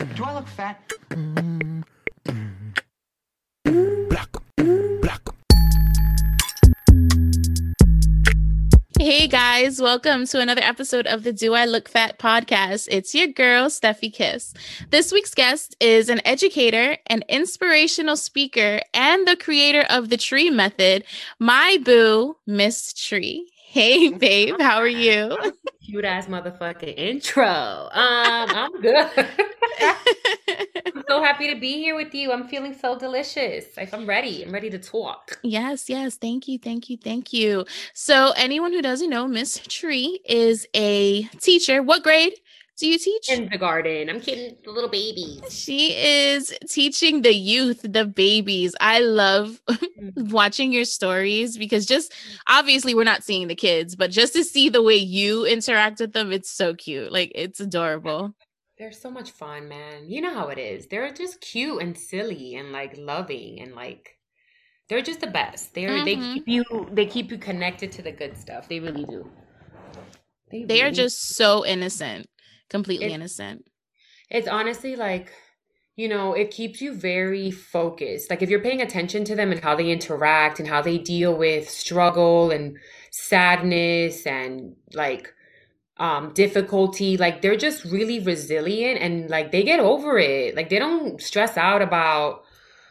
Do I look fat? Black. Black. Hey guys, welcome to another episode of the Do I Look Fat podcast. It's your girl, Stephy Kiss. This week's guest is an educator, an inspirational speaker, and the creator of the tree method, my boo, Miss Tree. Hey, babe, how are you? Cute ass motherfucking intro. Um, I'm good. I'm so happy to be here with you. I'm feeling so delicious. Like I'm ready. I'm ready to talk. Yes, yes. Thank you, thank you, thank you. So, anyone who doesn't know, Miss Tree is a teacher. What grade? Do you teach? Kindergarten. I'm kidding. The little babies. She is teaching the youth, the babies. I love mm. watching your stories because just obviously we're not seeing the kids, but just to see the way you interact with them, it's so cute. Like it's adorable. They're so much fun, man. You know how it is. They're just cute and silly and like loving and like they're just the best. They're mm-hmm. they keep you they keep you connected to the good stuff. They really do. They, they really are just so innocent completely innocent. It's honestly like, you know, it keeps you very focused. Like if you're paying attention to them and how they interact and how they deal with struggle and sadness and like um difficulty, like they're just really resilient and like they get over it. Like they don't stress out about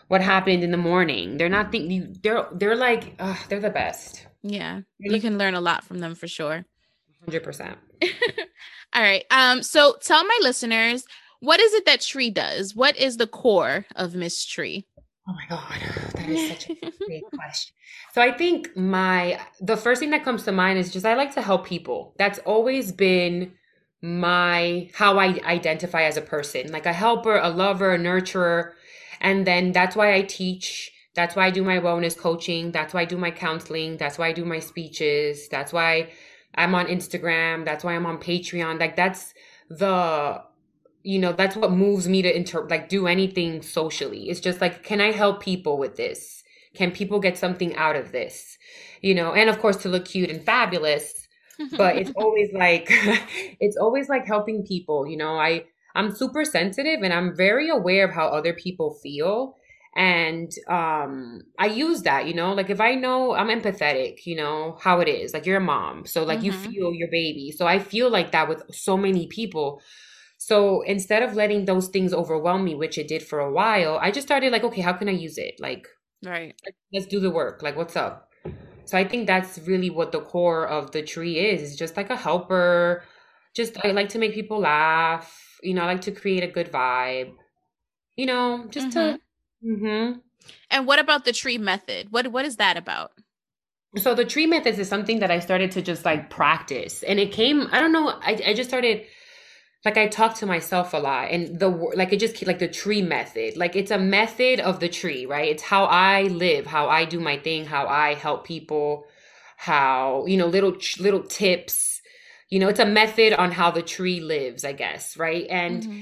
what happened in the morning. They're not thinking they're they're like uh, they're the best. Yeah. You can learn a lot from them for sure. 100%. All right. Um, so tell my listeners, what is it that Tree does? What is the core of Miss Tree? Oh my God, that is such a big question. So I think my the first thing that comes to mind is just I like to help people. That's always been my how I identify as a person, like a helper, a lover, a nurturer. And then that's why I teach. That's why I do my wellness coaching. That's why I do my counseling. That's why I do my speeches. That's why I'm on Instagram. That's why I'm on Patreon. Like that's the you know, that's what moves me to inter like do anything socially. It's just like, can I help people with this? Can people get something out of this? You know, and of course to look cute and fabulous. But it's always like it's always like helping people, you know. I I'm super sensitive and I'm very aware of how other people feel and um i use that you know like if i know i'm empathetic you know how it is like you're a mom so like mm-hmm. you feel your baby so i feel like that with so many people. So instead of letting those things overwhelm me which it did for a while i just started like okay how can i use it? Like right. let's do the work like what's up? So i think that's really what the core of the tree is it's just like a helper. Just i like to make people laugh you know i like to create a good vibe you know just mm-hmm. to Mm-hmm. And what about the tree method? What what is that about? So the tree method is something that I started to just like practice, and it came. I don't know. I I just started like I talk to myself a lot, and the like it just like the tree method. Like it's a method of the tree, right? It's how I live, how I do my thing, how I help people, how you know little little tips. You know, it's a method on how the tree lives, I guess, right? And mm-hmm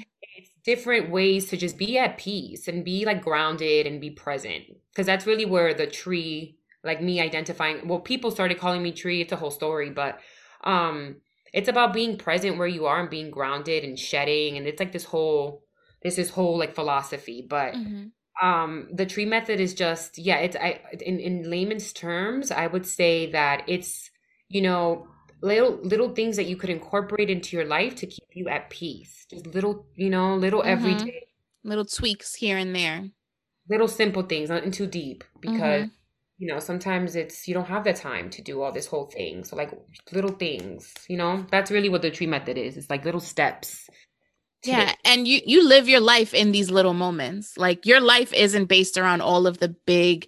different ways to just be at peace and be like grounded and be present because that's really where the tree like me identifying well people started calling me tree it's a whole story but um it's about being present where you are and being grounded and shedding and it's like this whole this is whole like philosophy but mm-hmm. um the tree method is just yeah it's i in in layman's terms i would say that it's you know little little things that you could incorporate into your life to keep you at peace. Just little you know little mm-hmm. everyday little tweaks here and there. Little simple things not too deep because mm-hmm. you know sometimes it's you don't have the time to do all this whole thing. So like little things you know? That's really what the tree method is. It's like little steps yeah and you you live your life in these little moments. Like your life isn't based around all of the big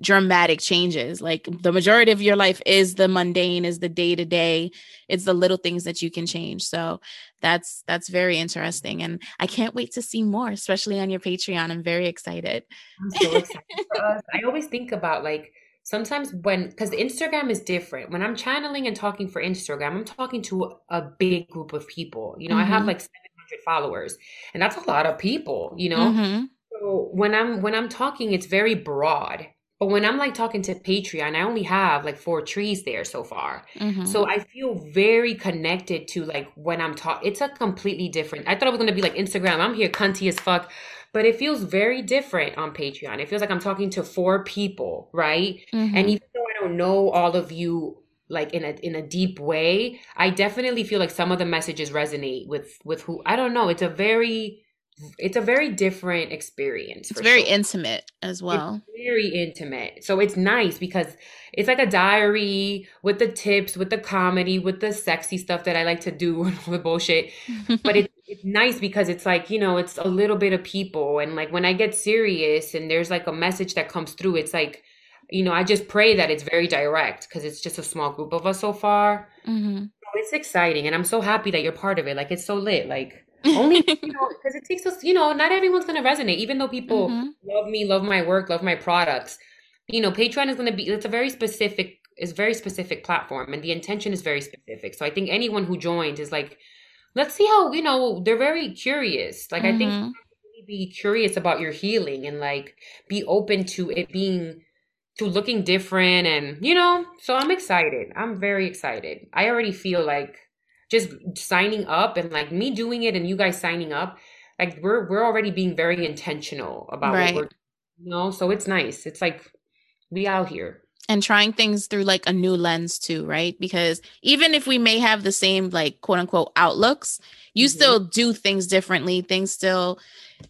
dramatic changes. Like the majority of your life is the mundane, is the day to day. It's the little things that you can change. So that's that's very interesting, and I can't wait to see more, especially on your Patreon. I'm very excited. I'm so excited I always think about like sometimes when because Instagram is different. When I'm channeling and talking for Instagram, I'm talking to a big group of people. You know, mm-hmm. I have mm-hmm. like 700 followers, and that's a lot of people. You know. Mm-hmm. So when I'm when I'm talking, it's very broad But when I'm like talking to Patreon, I only have like four trees there so far. Mhm. So I feel very connected to like when I'm talking. It's a completely different. I thought it was gonna be like Instagram. I'm here cunty as fuck, but it feels very different on Patreon. It feels like I'm talking to four people, right? And Mhm. even though I don't know all of you like in a in a deep way, I definitely feel like some of the messages resonate with with who I don't know. It's a very it's a very different experience. It's very sure. intimate as well. It's very intimate. So it's nice because it's like a diary with the tips, with the comedy, with the sexy stuff that I like to do with bullshit. But it, it's nice because it's like, you know, it's a little bit of people. And like when I get serious and there's like a message that comes through, it's like, you know, I just pray that it's very direct because it's just a small group of us so far. Mhm. So it's exciting. And I'm so happy that you're part of it. Like it's so lit. Like, only you know because it takes us you know not everyone's going to resonate even though people Mhm. love me love my work love my products. You know patreon is going to be it's a very specific is very specific platform and the intention is very specific. So i think anyone who joins is like let's see how you know they're very curious. Like i think Mhm. really be curious about your healing and like be open to it being to looking different and you know so i'm excited. I'm very excited. I already feel like just signing up and like me doing it and you guys signing up like we're we're already being very intentional about Right. what we're you know? So it's nice. It's like we out here and trying things through like a new lens too, right? Because even if we may have the same like quote unquote outlooks, you Mhm. still do things differently. Things still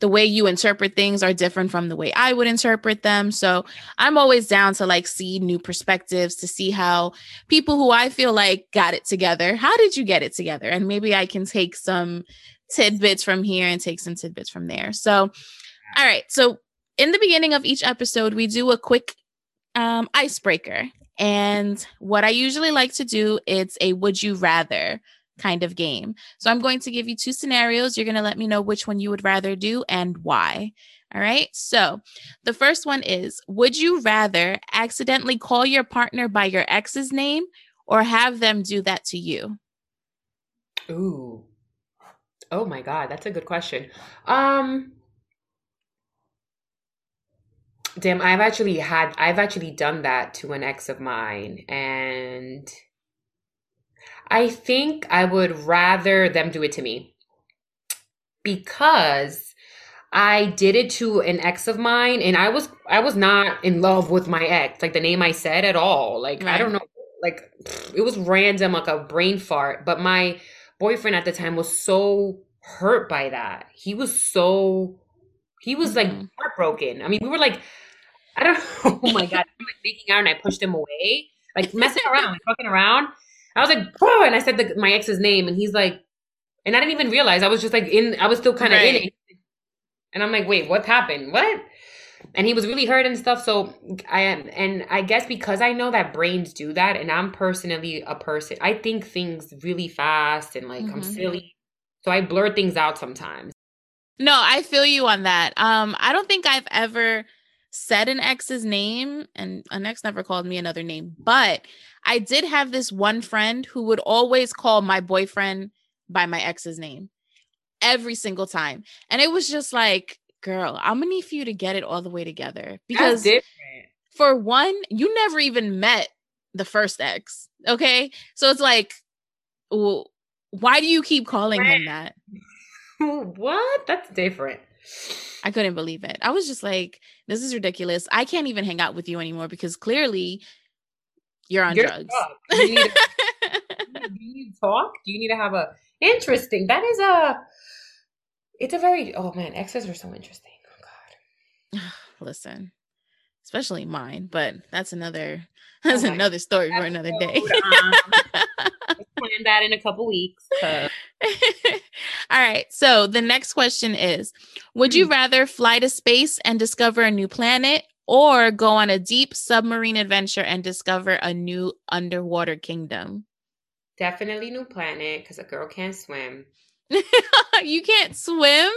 the way you interpret things are different from the way I would interpret them. So I'm always down to like see new perspectives to see how people who I feel like got it together, how did you get it together? And maybe I can take some tidbits from here and take some tidbits from there. So all right. So in the beginning of each episode, we do a quick um, icebreaker. And what I usually like to do, it's a would you rather kind of game. So I'm going to give you two scenarios. You're going to let me know which one you would rather do and why. All right. So the first one is Would you rather accidentally call your partner by your ex's name or have them do that to you? ooh oh my god that's a good question um damn i've actually had i've actually done that to an ex of mine and i think i would rather them do it to me because I did it to an ex of mine and I was I was not in love with my ex, like the name I said at all. Like I don't know, like it was random, like a brain fart. But my boyfriend at the time was so hurt by that. He was so he was like Mhm. heartbroken. I mean, we were like, I don't know. Oh my god, I'm like making out and I pushed him away, like messing around, like fucking around. I was like, "Bro," and I said the, my ex's name, and he's like, and I didn't even realize I was just like in. I was still kind of in it, and I'm like, wait, what happened? What? And he was really hurt and stuff. So I am, and I guess because I know that brains do that, and I'm personally a person, I think things really fast and like I'm Mhm. silly, so I blur things out sometimes. No, I feel you on that. Um, I don't think I've ever said an ex's name, and an ex never called me another name, but I did have this one friend who would always call my boyfriend by my ex's name every single time. And it was just like, girl, I'm gonna need for you to get it all the way together. That's Because different. for one, you never even met the first ex. Okay. So it's like, well, why do you keep calling him that? what? That's different. I couldn't believe it. I was just like, this is ridiculous. I can't even hang out with you anymore because clearly you're on You're drugs. fucked. You need to- do you need to talk? Do you need to have a interesting? That is a. It's a very. Oh man, exes are so interesting. Oh god. Listen, especially mine, but that's another that's Oh my another story for another day. Um, plan that in a couple weeks. All right. So the next question is Would you Hmm. rather fly to space and discover a new planet or go on a deep submarine adventure and discover a new underwater kingdom? Definitely new planet because a girl can't swim. you can't swim?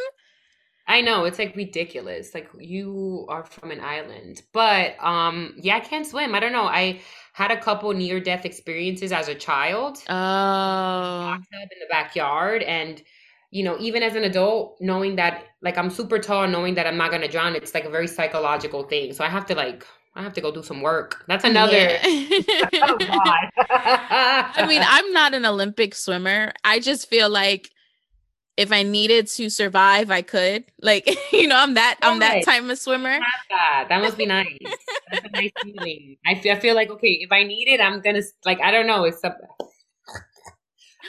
I know it's like ridiculous. Like you are from an island, but um, yeah, I can't swim. I don't know. I had a couple near death experiences as a child. Oh, bathtub in the backyard and you know even as an adult knowing that like i'm super tall knowing that i'm not going to drown it's like a very psychological thing so i have to like I have to go do some work. That's another. Yeah. oh, I mean, I'm not an Olympic swimmer. I just feel like if I needed to survive, I could. Like, you know, I'm that I'm that type of swimmer. That. that must be nice. That's a nice feeling. I feel, I feel like okay, if I need it, I'm gonna like I don't know. It's a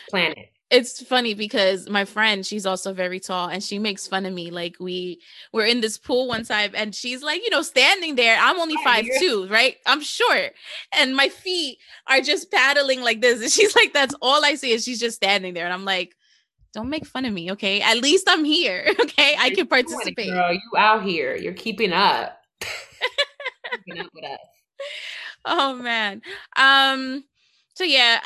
planet it's funny because my friend she's also very tall and she makes fun of me like we were in this pool one time and she's like you know standing there i'm only five two right i'm short and my feet are just paddling like this and she's like that's all i see is she's just standing there and i'm like don't make fun of me okay at least i'm here okay i can participate girl you out here you're keeping up keeping up with us oh man um so yeah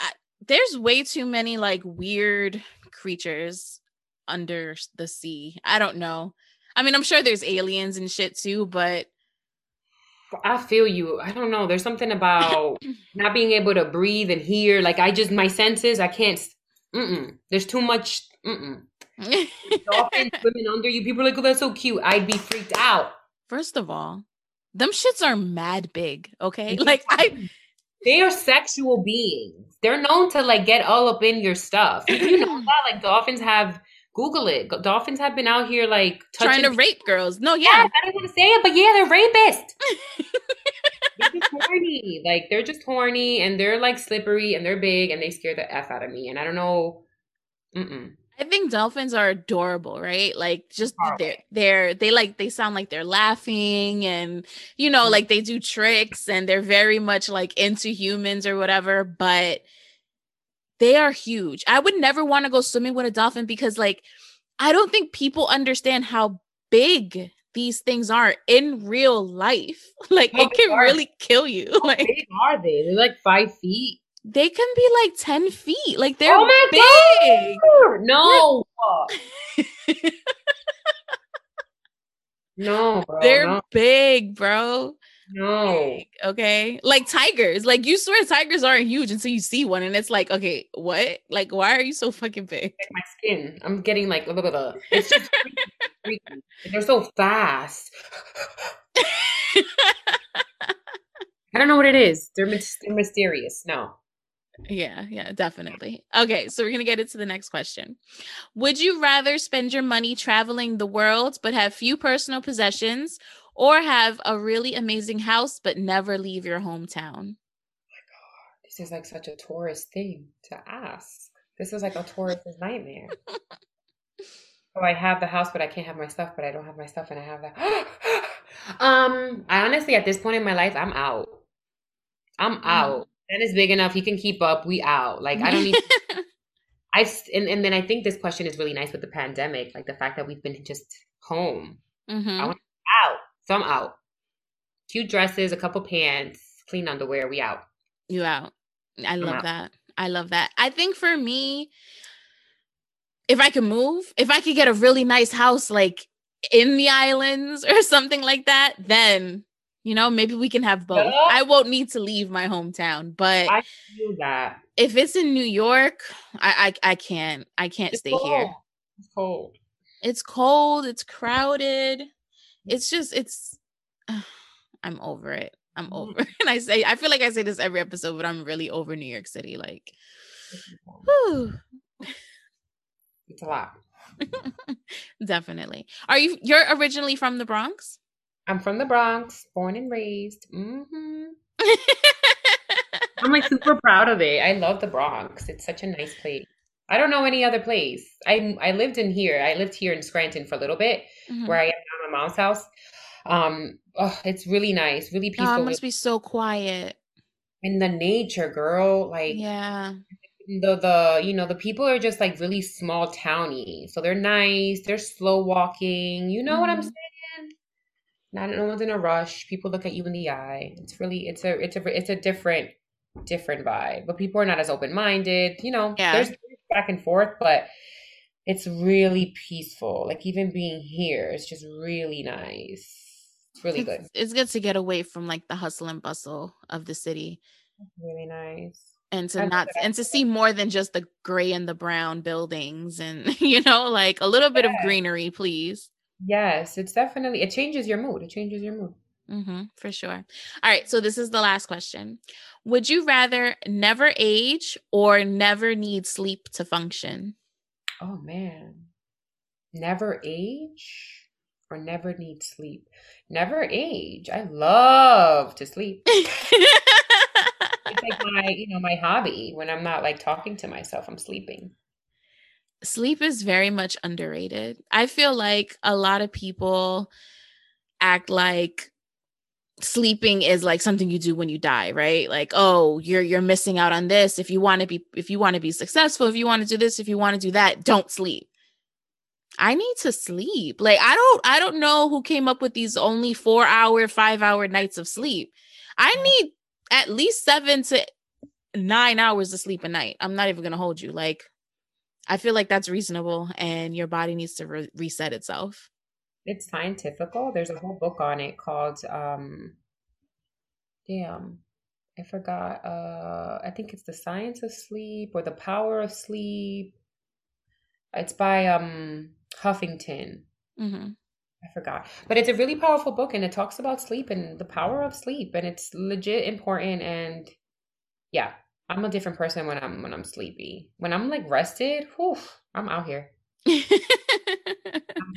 there's way too many like weird creatures under the sea. I don't know. I mean, I'm sure there's aliens and shit too, but I feel you. I don't know. There's something about not being able to breathe and hear. Like I just my senses, I can't. Mm-mm. There's too much. Mm-mm. Dolphins swimming under you. People are like, oh, that's so cute. I'd be freaked out. First of all, them shits are mad big. Okay, like I they are sexual beings. They're known to like get all up in your stuff. You know that? Like dolphins have Google it. Dolphins have been out here like trying to rape girls. No, yeah. yeah I don't want to say it, but yeah, they're rapists. they're just horny. Like they're just horny and they're like slippery and they're big and they scare the F out of me. And I don't know. Mm-mm. I think dolphins are adorable, right? Like just they're they're they like they sound like they're laughing and you know, mm-hmm. like they do tricks and they're very much like into humans or whatever, but they are huge. I would never want to go swimming with a dolphin because like I don't think people understand how big these things are in real life. Like how it can really kill you. How like big are they? They're like five feet they can be like 10 feet. Like they're oh big. God. No. no, bro. They're no. big, bro. No. Big, okay. Like tigers. Like you swear tigers aren't huge until you see one. And it's like, okay, what? Like, why are you so fucking big? my skin. I'm getting like, blah, blah, blah. it's just freaky, freaky. They're so fast. I don't know what it is. They're, they're mysterious. No. Yeah, yeah, definitely. Okay, so we're going to get into the next question. Would you rather spend your money traveling the world but have few personal possessions or have a really amazing house but never leave your hometown? My god, this is like such a tourist thing to ask. This is like a tourist's nightmare. Oh, I have the house, but I can't have my stuff, but I don't have my stuff and I have that. um, I honestly at this point in my life, I'm out. I'm mm. out. That is big enough. He can keep up. We out. Like I don't need. I and, and then I think this question is really nice with the pandemic, like the fact that we've been just home. Mm-hmm. I want out, so I'm out. Cute dresses, a couple pants, clean underwear. We out. You out. I love that. I love that. I think for me, if I could move, if I could get a really nice house like in the islands or something like that, then you know, maybe we can have both. I won't need to leave my hometown, but I feel that. If it's in New York, I I, I can't. I can't it's stay cold. here. It's cold. It's cold. It's crowded. It's just it's. Uh, I'm over it. I'm mm-hmm. over. It. And I say I feel like I say this every episode, but I'm really over New York City. Like, whew. it's a lot. Definitely. Are you? You're originally from the Bronx? I'm from the Bronx, born and raised. Mm-hmm. I'm like super proud of it. I love the Bronx. It's such a nice place. I don't know any other place. I I lived in here. I lived here in Scranton for a little bit, mm-hmm. where I am at my mom's house. Um, oh, it's really nice, really peaceful. Oh, it must be so quiet. In the nature, girl. Like yeah, the the you know the people are just like really small towny, so they're nice. They're slow walking. You know mm-hmm. what I'm mm-hmm. saying? Not no one's in a rush. People look at you in the eye. It's really it's a it's a it's a different different vibe. But people are not as open-minded you know yeah. there's back and forth but it's really peaceful. Like even being here, it's just really nice. It's really it's, good. it's good to get away from like the hustle and bustle of the city. Really nice. And to not and to see more than just the gray and the brown buildings and you know like a little bit yeah. of greenery please Yes, it's definitely it changes your mood. It changes your mood. Mm-hmm, for sure. All right. So this is the last question. Would you rather never age or never need sleep to function? Oh man. Never age or never need sleep. Never age. I love to sleep. it's like my, you know, my hobby. When I'm not like talking to myself, I'm sleeping. Sleep is very much underrated. I feel like a lot of people act like sleeping is like something you do when you die right? Like oh you're you're missing out on this. If you want to be if you want to be successful if you want to do this if you want to do that don't sleep. I need to sleep. Like i don't i don't know who came up with these only 4 hour 5 hour nights of sleep. I need at least 7 to 9 hours of sleep a night. I'm not even going to hold you. Like i feel like that's reasonable and your body needs to re- reset itself it's scientifical. There's a whole book on it called um damn, I forgot. Uh I think it's The Science of Sleep or The Power of Sleep. It's by um Huffington. Mm-hmm. I forgot. But it's a really powerful book and it talks about sleep and the power of sleep and it's legit important and yeah, I'm a different person when I'm when I'm sleepy. When I'm like rested, whew, I'm out here. I'm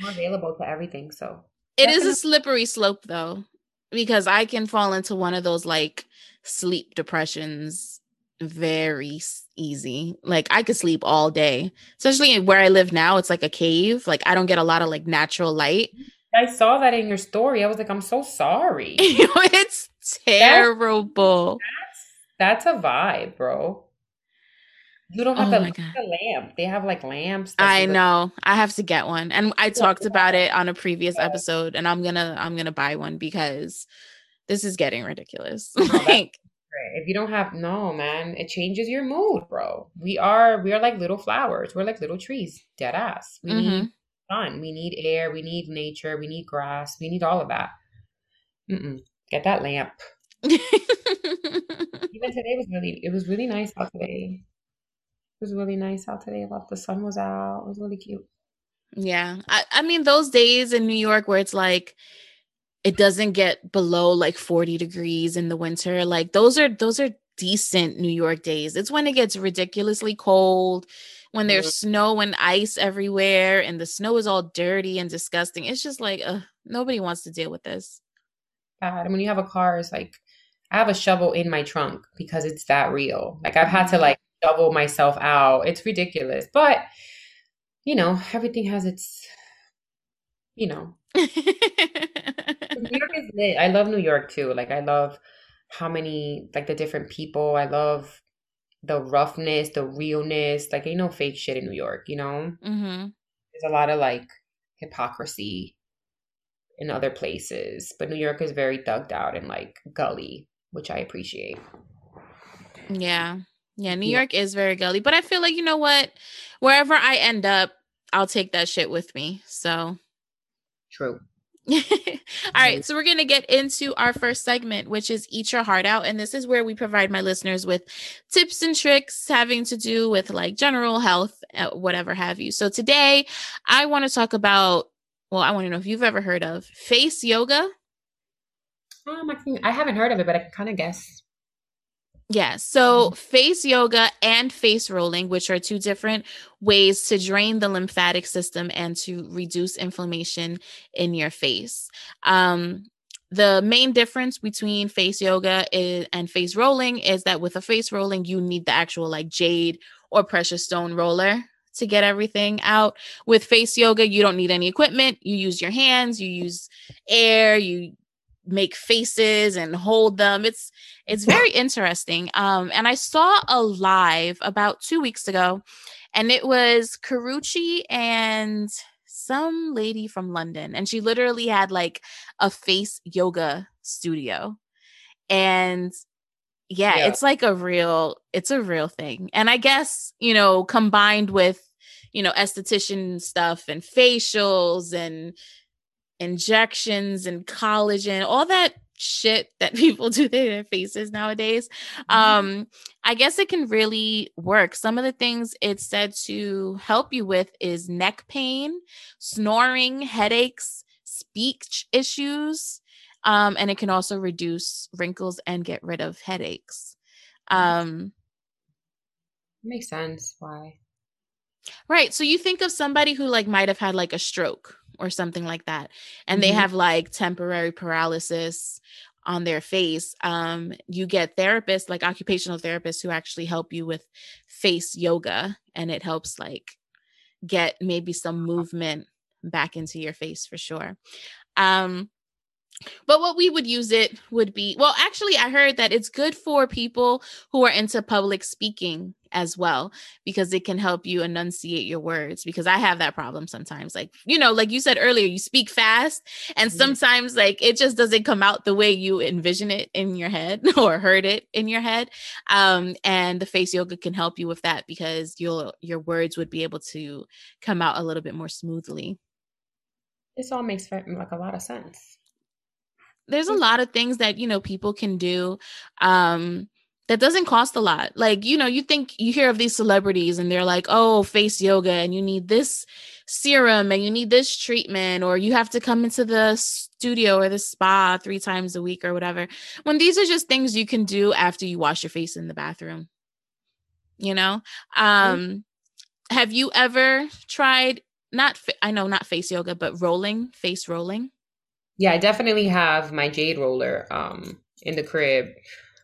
more available to everything. So it is a slippery slope though, because I can fall into one of those like sleep depressions very easy. Like I could sleep all day, especially where I live now. It's like a cave. Like I don't get a lot of like natural light. I saw that in your story. I was like, I'm so sorry. it's terrible. That's, that's, a vibe, bro. You don't have oh the, the, lamp. They have like lamps. I know. I have to get one. And I talked about it on a previous yeah. episode and I'm going to I'm going to buy one because this is getting ridiculous. like if you don't have no, man, it changes your mood, bro. We are we are like little flowers. We're like little trees. Dead ass. We mm-hmm. need sun. We need air. We need nature. We need grass. We need all of that. Mm-mm. Get that lamp. Even today was really it was really nice out today. It was really nice out today. I love the sun was out. It was really cute. Yeah. I, I mean, those days in New York where it's like, it doesn't get below like 40 degrees in the winter. Like those are those are decent New York days. It's when it gets ridiculously cold, when there's mm-hmm. snow and ice everywhere, and the snow is all dirty and disgusting. It's just like ugh, nobody wants to deal with this. Bad. And when you have a car, it's like I have a shovel in my trunk because it's that real. Like I've had to mm-hmm. like shovel myself out. It's ridiculous. But, you know, everything has its, you know. New York is lit. I love New York too. Like, I love how many, like, the different people. I love the roughness, the realness. Like, ain't no fake shit in New York, you know? Mm-hmm. There's a lot of, like, hypocrisy in other places. But New York is very thugged out and, like, gully, which I appreciate. Yeah. Yeah, New yeah. York is very gully, but I feel like you know what? Wherever I end up, I'll take that shit with me. So true. All right, so we're going to get into our first segment, which is Eat Your Heart Out. And this is where we provide my listeners with tips and tricks having to do with like general health, uh, whatever have you. So today, I want to talk about, well, I want to know if you've ever heard of face yoga. Um, I, can, I haven't heard of it, but I can kind of guess. Yeah. So mm-hmm. face yoga and face rolling, which are two different ways to drain the lymphatic system and to reduce inflammation in your face. Um, the main difference between face yoga is, and face rolling is that with a face rolling, you need the actual like jade or precious stone roller to get everything out. With face yoga, you don't need any equipment. You use your hands, you use air, you make faces and hold them. It's it's very interesting. Um, and I saw a live about two weeks ago, and it was Karrueche and some lady from London, and she literally had like a face yoga studio. And yeah, yeah, it's like a real, it's a real thing. And I guess, you know, combined with, you know, esthetician stuff and facials and injections and collagen, all that shit that people do to their faces nowadays. Mm-hmm. Um, I guess it can really work. Some of the things it's said to help you with is neck pain, snoring, headaches, speech issues, Um, and it can also reduce wrinkles and get rid of headaches. Um, Makes sense. Why? Right. So you think of somebody who like might have had like a stroke or something like that, and Mm-hmm. they have like temporary paralysis on their face. Um, you get therapists, like occupational therapists, who actually help you with face yoga, and it helps like get maybe some movement back into your face for sure. Um, but what we would use it would be well, actually, I heard that it's good for people who are into public speaking as well because it can help you enunciate your words. Because I have that problem sometimes. Like, you know, like you said earlier, you speak fast, and sometimes like it just doesn't come out the way you envision it in your head or heard it in your head. Um, and the face yoga can help you with that because you'll your words would be able to come out a little bit more smoothly. This all makes like a lot of sense. There's a Mm. lot of things that you know people can do um that doesn't cost a lot. Like you know you think you hear of these celebrities and they're like oh face yoga and you need this serum and you need this treatment or you have to come into the studio or the spa three times a week or whatever. When these are just things you can do after you wash your face in the bathroom you know? Um have you ever tried not fa- i know not face yoga but rolling face rolling Yeah, I definitely have my jade roller um in the crib.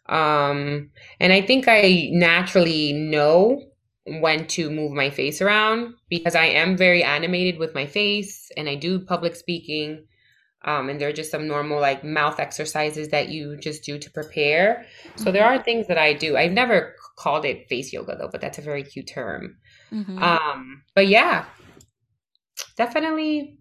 Um and I think I naturally know when to move my face around because I am very animated with my face and I do public speaking. Um, and there are just some normal like mouth exercises that you just do to prepare. So there are things that I do. I've never called it face yoga though, but that's a very cute term. Mhm. Um, but yeah, definitely.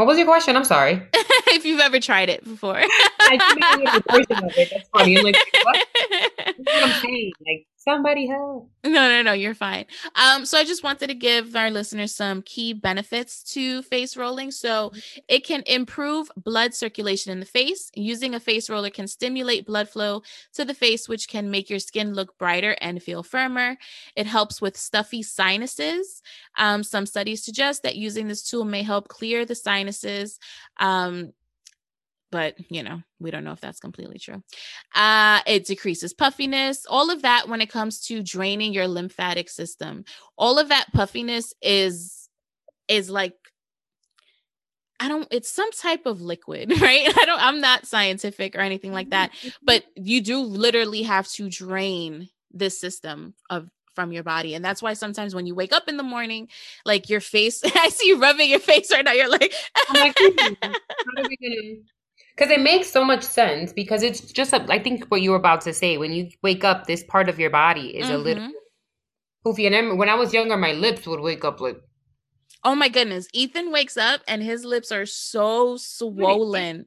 What was your question? I'm sorry. if you've ever tried it before. I think I a version of it. That's funny. I'm like, what? That's what I'm saying. Like, somebody help. No, no, no, you're fine. Um, so I just wanted to give our listeners some key benefits to face rolling. So it can improve blood circulation in the face. Using a face roller can stimulate blood flow to the face, which can make your skin look brighter and feel firmer. It helps with stuffy sinuses. Um, some studies suggest that using this tool may help clear the sinuses. Um, but you know we don't know if that's completely true. Uh it decreases puffiness. All of that when it comes to draining your lymphatic system. All of that puffiness is is like i don't it's some type of liquid right? I don't i'm not scientific or anything like that but you do literally have to drain this system of from your body. And that's why sometimes when you wake up in the morning like your face i see you rubbing your face right now. You're like I'm like, how are we gonna? Because it makes so much sense. Because it's just, a, I think what you were about to say. When you wake up, this part of your body is a little Mhm. poofy. And then when I was younger, my lips would wake up like, Oh my goodness. Ethan wakes up and his lips are so swollen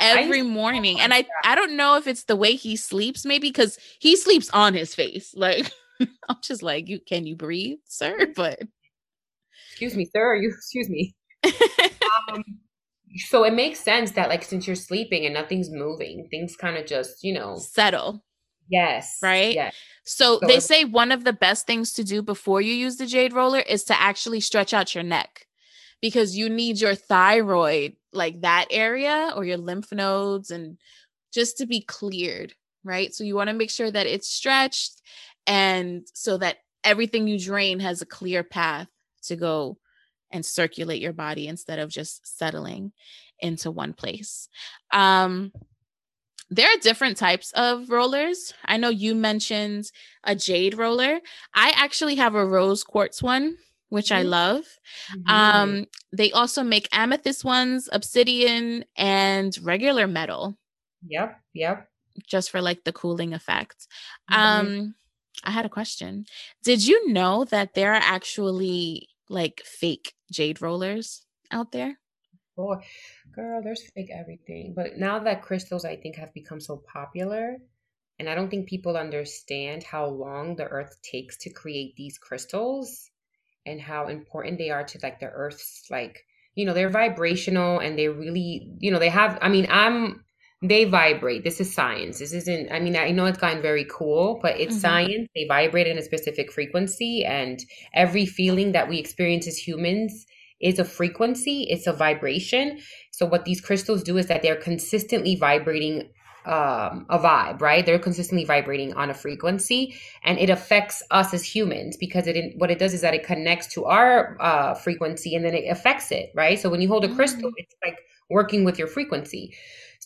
every morning. And I I don't know if it's the way he sleeps maybe cuz he sleeps on his face. Like I'm just like, you can you breathe, sir? But excuse me, sir. You excuse me. Um, so it makes sense that like since you're sleeping and nothing's moving, things kind of just you know. settle. Yes. Right? Yes. So So they say one of the best things to do before you use the jade roller is to actually stretch out your neck because you need your thyroid, like that area or your lymph nodes, and just to be cleared, right? So you want to make sure that it's stretched and so that everything you drain has a clear path to go and circulate your body instead of just settling into one place. Um, there are different types of rollers. I know you mentioned a jade roller. I actually have a rose quartz one, which I love. Mhm. Um, they also make amethyst ones, obsidian, and regular metal, Yep. Yep. just for like the cooling effect. Mhm. Um, I had a question. Did you know that there are actually like fake jade rollers out there? Boy, girl, there's fake everything. But now that crystals, I think, have become so popular, and I don't think people understand how long the earth takes to create these crystals and how important they are to like the earth's like, you know, they're vibrational and they really, you know, they have, I mean, I'm, they vibrate. This is science. This isn't, I mean, I know it's gotten very cool, but it's Mhm. science. They vibrate in a specific frequency, and every feeling that we experience as humans is a frequency, it's a vibration. So what these crystals do is that they're consistently vibrating um, a vibe, right? They're consistently vibrating on a frequency, and it affects us as humans because it what it does is that it connects to our uh, frequency, and then it affects it, right? So when you hold a crystal, mm. it's like working with your frequency.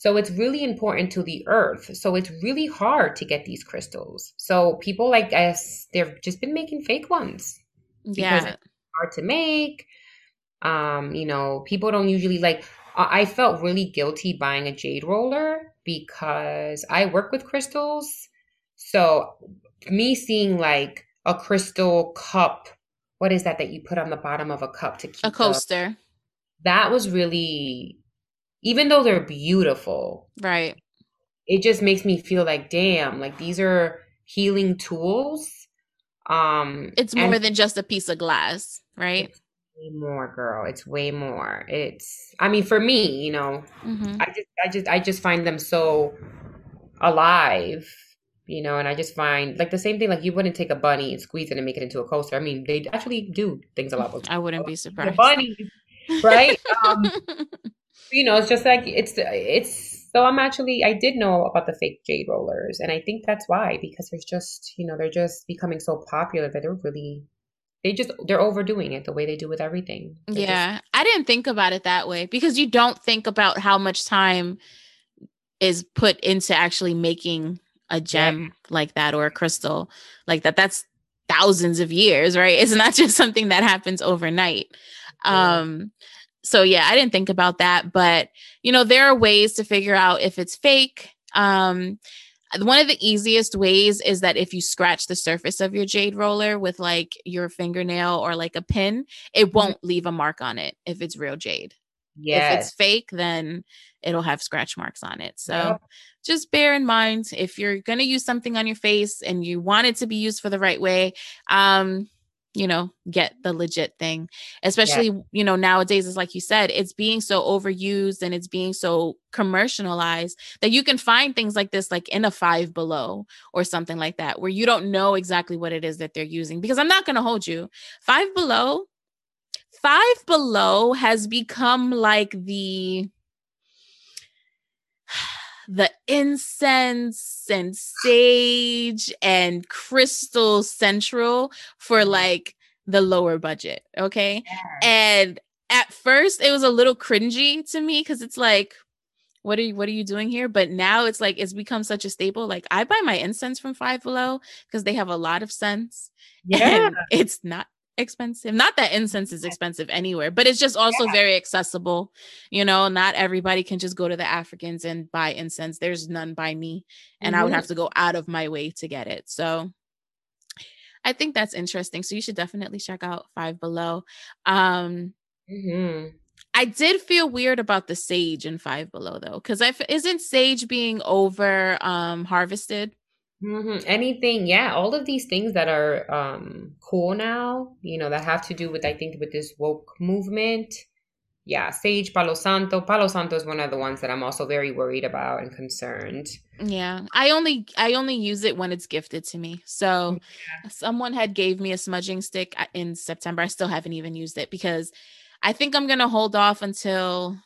So it's really important to the earth. So it's really hard to get these crystals. So people like us, they've just been making fake ones. Because yeah. it's hard to make. Um, you know, people don't usually like I felt really guilty buying a jade roller because I work with crystals. So me seeing like a crystal cup, what is that that you put on the bottom of a cup to keep a coaster? that was really even though they're beautiful. Right. It just makes me feel like damn, like these are healing tools. Um It's more than just a piece of glass, right? way more girl it's way more it's i mean for me you know mm-hmm. i just i just i just find them so alive you know and i just find like the same thing like you wouldn't take a bunny and squeeze it and make it into a coaster i mean they actually do things a lot i wouldn't be surprised bunny right um, you know it's just like it's it's so i'm actually i did know about the fake jade rollers and i think that's why because there's just you know they're just becoming so popular that they're really they just they're overdoing it the way they do with everything. They're yeah. Just- I didn't think about it that way because you don't think about how much time is put into actually making a gem yeah. like that or a crystal like that. That's thousands of years, right? It's not just something that happens overnight. Yeah. Um so yeah, I didn't think about that, but you know, there are ways to figure out if it's fake. Um one of the easiest ways is that if you scratch the surface of your jade roller with like your fingernail or like a pin, it mm-hmm. won't leave a mark on it if it's real jade. Yes. If it's fake, then it'll have scratch marks on it. So just bear in mind if you're going to use something on your face and you want it to be used for the right way, um, you know get the legit thing especially yeah. you know nowadays is like you said it's being so overused and it's being so commercialized that you can find things like this like in a five below or something like that where you don't know exactly what it is that they're using because i'm not going to hold you five below five below has become like the the incense and sage and crystal central for mm-hmm. like the lower budget. Okay. Yeah. And at first it was a little cringy to me because it's like, what are you what are you doing here? But now it's like it's become such a staple. Like I buy my incense from Five Below because they have a lot of scents. Yeah. it's not expensive. Not that incense is expensive anywhere, but it's just also yeah. very accessible. You know, not everybody can just go to the Africans and buy incense. There's none by me, and mm-hmm. I would have mm-hmm. to go out of my way to get it. So I think that's interesting. So you should definitely check out Five Below. Um mm-hmm. I did feel weird about the sage in Five Below though, because I f- isn't sage being over um harvested? Mm-hmm. Anything, yeah, all of these things that are um, cool now, you know, that have to do with, I think, with this woke movement. Yeah, sage, Palo Santo. Palo Santo is one of the ones that I'm also very worried about and concerned. Yeah, I only I only use it when it's gifted to me. So someone had gave me a smudging stick uh, in September. I still haven't even used it because I think I'm gonna hold off until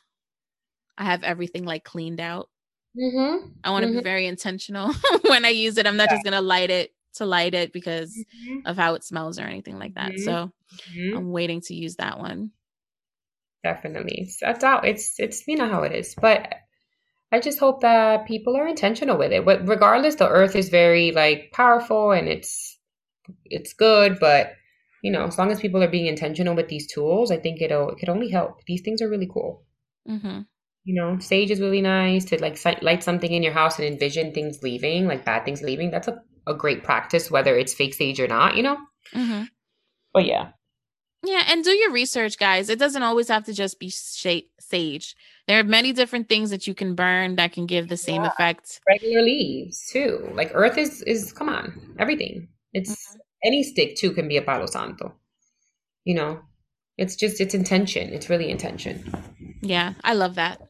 I have everything like cleaned out Mm-hmm. I want to mm-hmm. be very intentional when I use it. I'm not yeah. just gonna light it to light it because mm-hmm. of how it smells or anything like that. So mm-hmm. I'm waiting to use that one. Definitely, that's out. It's it's you know how it is, but I just hope that people are intentional with it. But regardless, the Earth is very like powerful and it's it's good, but you know, as long as people are being intentional with these tools, I think it'll it could only help. These things are really cool. Mm-hmm you know sage is really nice to like light something in your house and envision things leaving like bad things leaving. That's a, a great practice whether it's fake sage or not you know? Mm-hmm. but yeah. Yeah and do your research guys. It doesn't always have to just be sh- sage. There are many different things that you can burn that can give the same yeah. effect. Regular leaves too. Like earth is is come on everything. It's mm-hmm. any stick too can be a palo santo you know? It's just it's intention. It's really intention. Yeah i love that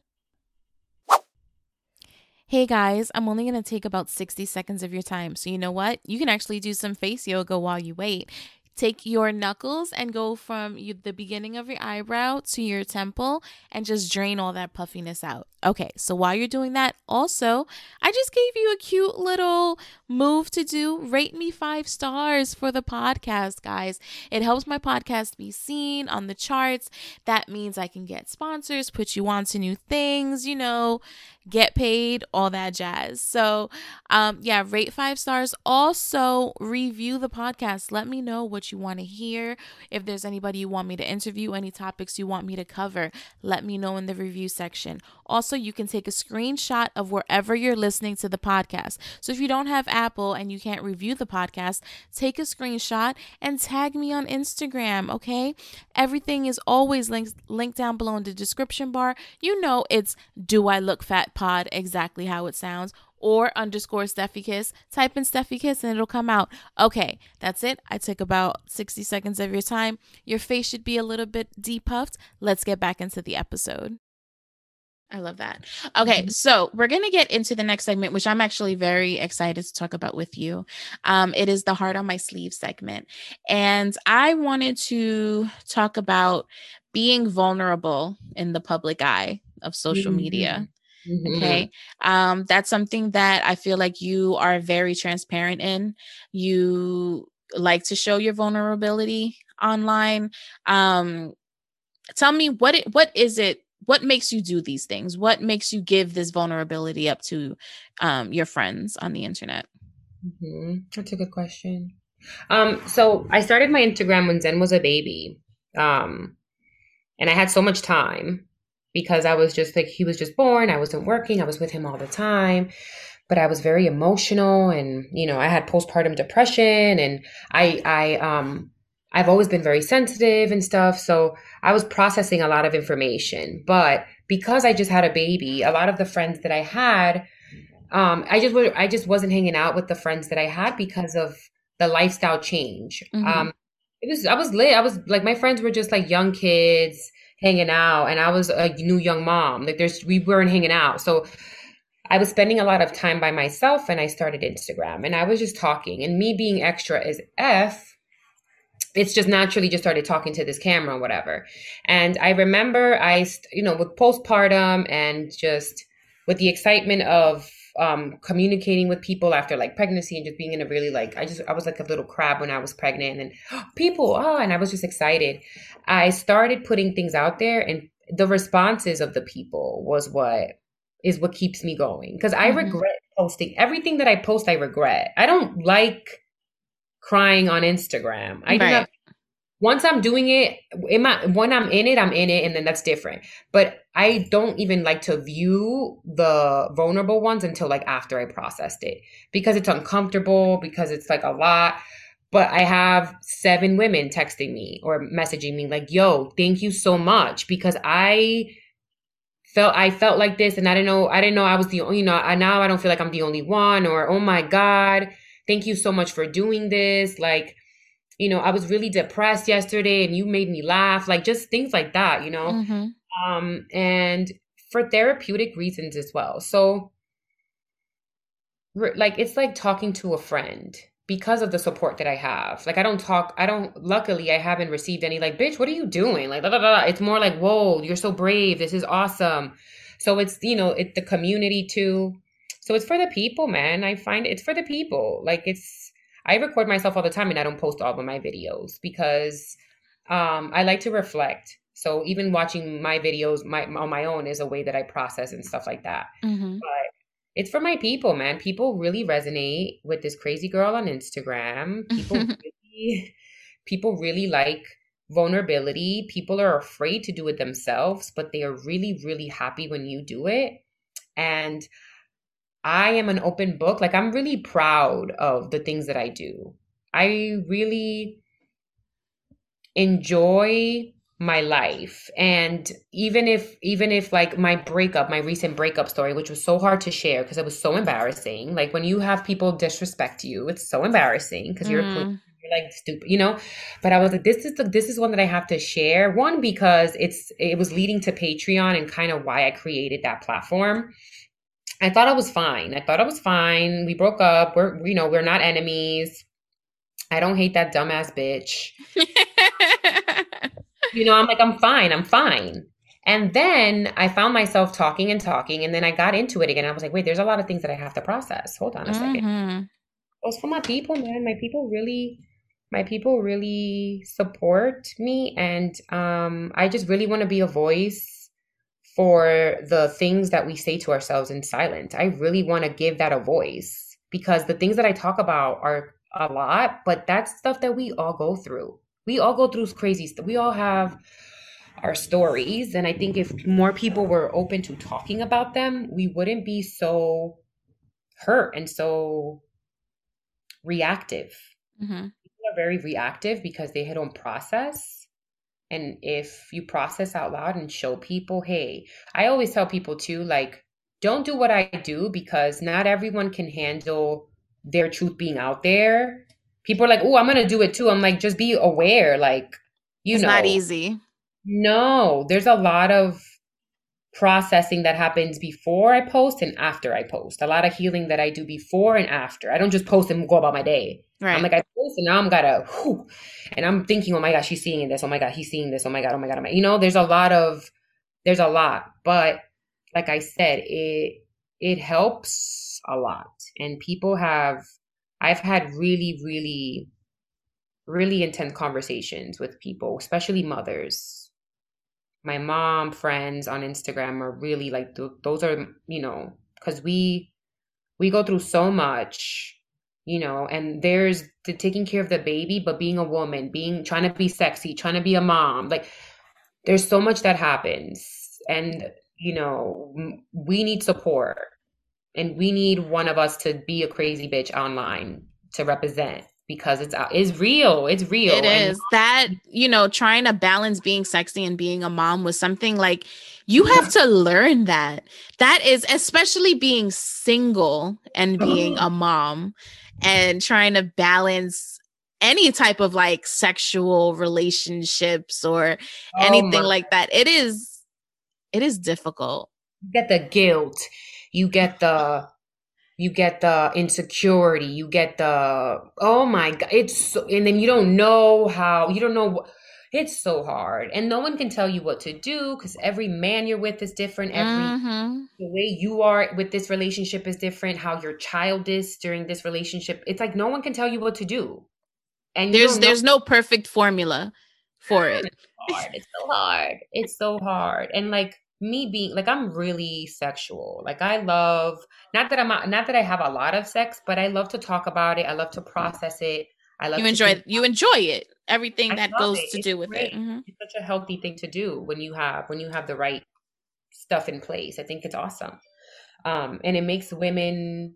Hey guys, I'm only going to take about 60 seconds of your time. So, you know what? You can actually do some face yoga while you wait. take your knuckles and go from the beginning of your eyebrow to your temple and just drain all that puffiness out. Okay, so while you're doing that, also, I just gave you a cute little move to do. Rate me five stars for the podcast, guys. It helps my podcast be seen on the charts. That means I can get sponsors, put you on to new things, you know, get paid, all that jazz. So, um, yeah, rate five stars. Also, review the podcast. Let me know what you want to hear. If there's anybody you want me to interview, any topics you want me to cover, let me know in the review section. Also, you can take a screenshot of wherever you're listening to the podcast. So, if you don't have Apple and you can't review the podcast, take a screenshot and tag me on Instagram, okay? Everything is always linked linked down below in the description bar. You know it's do I look fat pod exactly how it sounds or underscore Stephy Kiss. Type in Stephy Kiss and it'll come out. Okay, that's it. I took about 60 seconds of your time. Your face should be a little bit depuffed. Let's get back into the episode. I love that. Okay, mm-hmm. so we're going to get into the next segment, which I'm actually very excited to talk about with you. Um, it is the heart on my sleeve segment. And I wanted to talk about being vulnerable in the public eye of social mm-hmm. media. Mm-hmm. Okay. Um, that's something that I feel like you are very transparent in. You like to show your vulnerability online. Um, tell me what it what is it what makes you do these things? What makes you give this vulnerability up to um, your friends on the internet? Mm-hmm. That's a good question. Um, so I started my Instagram when Zen was a baby. Um, and I had so much time because I was just like, he was just born. I wasn't working. I was with him all the time. But I was very emotional and, you know, I had postpartum depression and I, I, um, I've always been very sensitive and stuff. So I was processing a lot of information. But because I just had a baby, a lot of the friends that I had, um, I just I just wasn't hanging out with the friends that I had because of the lifestyle change. Mm-hmm. Um, it was I was lit. I was like my friends were just like young kids hanging out and I was a new young mom. Like there's we weren't hanging out. So I was spending a lot of time by myself and I started Instagram and I was just talking and me being extra as F it's just naturally just started talking to this camera or whatever. And I remember I, you know, with postpartum and just with the excitement of um, communicating with people after like pregnancy and just being in a really like I just I was like a little crab when I was pregnant and oh, people oh and I was just excited. I started putting things out there and the responses of the people was what is what keeps me going because I mm-hmm. regret posting everything that I post I regret. I don't like crying on Instagram. I right. do not once I'm doing it, in my, when I'm in it, I'm in it, and then that's different. But I don't even like to view the vulnerable ones until like after I processed it because it's uncomfortable, because it's like a lot. But I have seven women texting me or messaging me like, "Yo, thank you so much," because I felt I felt like this, and I didn't know I didn't know I was the only. You know, I now I don't feel like I'm the only one, or oh my god, thank you so much for doing this, like you know, I was really depressed yesterday and you made me laugh, like just things like that, you know? Mm-hmm. Um, and for therapeutic reasons as well. So, like, it's like talking to a friend because of the support that I have. Like, I don't talk, I don't, luckily, I haven't received any, like, bitch, what are you doing? Like, blah, blah, blah. it's more like, whoa, you're so brave. This is awesome. So, it's, you know, it's the community too. So, it's for the people, man. I find it's for the people. Like, it's, I record myself all the time and I don't post all of my videos because um, I like to reflect. So even watching my videos my, on my own is a way that I process and stuff like that. Mm-hmm. But it's for my people, man. People really resonate with this crazy girl on Instagram. People really, people really like vulnerability. People are afraid to do it themselves, but they are really, really happy when you do it. And I am an open book. Like I'm really proud of the things that I do. I really enjoy my life and even if even if like my breakup my recent breakup story which was so hard to share because it was so embarrassing like when you have people disrespect you it's so embarrassing because you're, mm. you're like stupid you know but i was like this is the this is one that i have to share one because it's it was leading to patreon and kind of why i created that platform I thought I was fine. I thought I was fine. We broke up. We're, you know, we're not enemies. I don't hate that dumbass bitch. you know, I'm like, I'm fine. I'm fine. And then I found myself talking and talking, and then I got into it again. I was like, wait, there's a lot of things that I have to process. Hold on a mm-hmm. second. It was for my people, man. My people really, my people really support me, and um, I just really want to be a voice for the things that we say to ourselves in silence. I really want to give that a voice because the things that I talk about are a lot, but that's stuff that we all go through. We all go through crazy stuff. We all have our stories. And I think if more people were open to talking about them, we wouldn't be so hurt and so reactive. Mm-hmm. People are very reactive because they don't process. And if you process out loud and show people, hey, I always tell people too, like, don't do what I do because not everyone can handle their truth being out there. People are like, oh, I'm going to do it too. I'm like, just be aware. Like, you it's know. It's not easy. No, there's a lot of processing that happens before I post and after I post. A lot of healing that I do before and after. I don't just post and go about my day. Right. I'm like, I and now I'm gotta, whew, and I'm thinking, oh my gosh, she's seeing this. Oh my God, he's seeing this. Oh my God, oh my God, oh my. You know, there's a lot of, there's a lot, but like I said, it it helps a lot, and people have. I've had really, really, really intense conversations with people, especially mothers, my mom friends on Instagram are really like th- those are you know because we we go through so much you know and there's the taking care of the baby but being a woman being trying to be sexy trying to be a mom like there's so much that happens and you know we need support and we need one of us to be a crazy bitch online to represent because it's uh, it's real. It's real. It and- is that you know trying to balance being sexy and being a mom was something like you have to learn that. That is especially being single and being uh-huh. a mom and trying to balance any type of like sexual relationships or oh anything like that. It is it is difficult. You get the guilt. You get the you get the insecurity you get the oh my god it's so, and then you don't know how you don't know it's so hard and no one can tell you what to do because every man you're with is different every mm-hmm. the way you are with this relationship is different how your child is during this relationship it's like no one can tell you what to do and there's there's no perfect formula for it it's, hard. it's so hard it's so hard and like me being like I'm really sexual. Like I love not that I'm not that I have a lot of sex, but I love to talk about it. I love to process it. I love you enjoy you enjoy it. Everything I that goes it. to it's do with great. it. Mm-hmm. It's such a healthy thing to do when you have when you have the right stuff in place. I think it's awesome. Um, and it makes women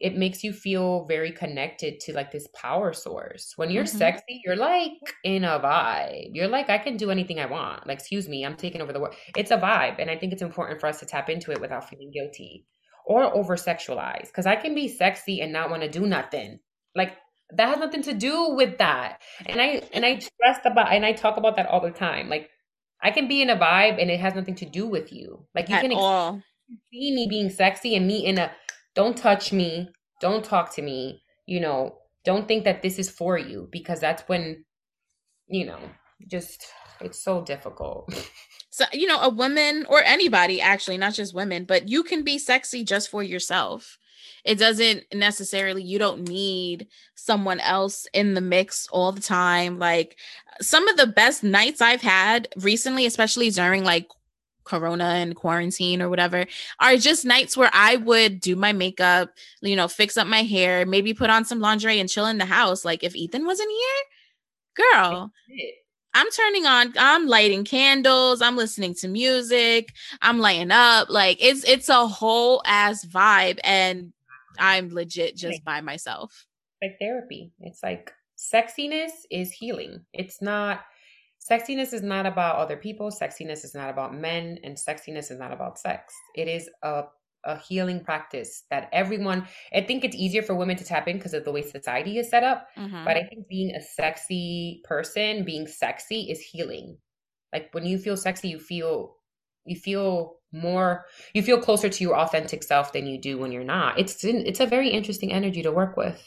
it makes you feel very connected to like this power source. When you're mm-hmm. sexy, you're like in a vibe. You're like, I can do anything I want. Like, excuse me, I'm taking over the world. It's a vibe. And I think it's important for us to tap into it without feeling guilty or over sexualized. Because I can be sexy and not want to do nothing. Like, that has nothing to do with that. And I and I stressed about and I talk about that all the time. Like I can be in a vibe and it has nothing to do with you. Like you At can all. see me being sexy and me in a don't touch me, don't talk to me, you know, don't think that this is for you because that's when, you know, just it's so difficult. So, you know, a woman or anybody actually, not just women, but you can be sexy just for yourself. It doesn't necessarily, you don't need someone else in the mix all the time. Like some of the best nights I've had recently, especially during like corona and quarantine or whatever are just nights where I would do my makeup, you know, fix up my hair, maybe put on some lingerie and chill in the house. Like if Ethan wasn't here, girl, I'm turning on, I'm lighting candles, I'm listening to music, I'm lighting up. Like it's it's a whole ass vibe and I'm legit just by myself. Like therapy. It's like sexiness is healing. It's not Sexiness is not about other people. Sexiness is not about men, and sexiness is not about sex. It is a a healing practice that everyone i think it's easier for women to tap in because of the way society is set up mm-hmm. but i think being a sexy person being sexy is healing like when you feel sexy you feel you feel more you feel closer to your authentic self than you do when you're not it's it's a very interesting energy to work with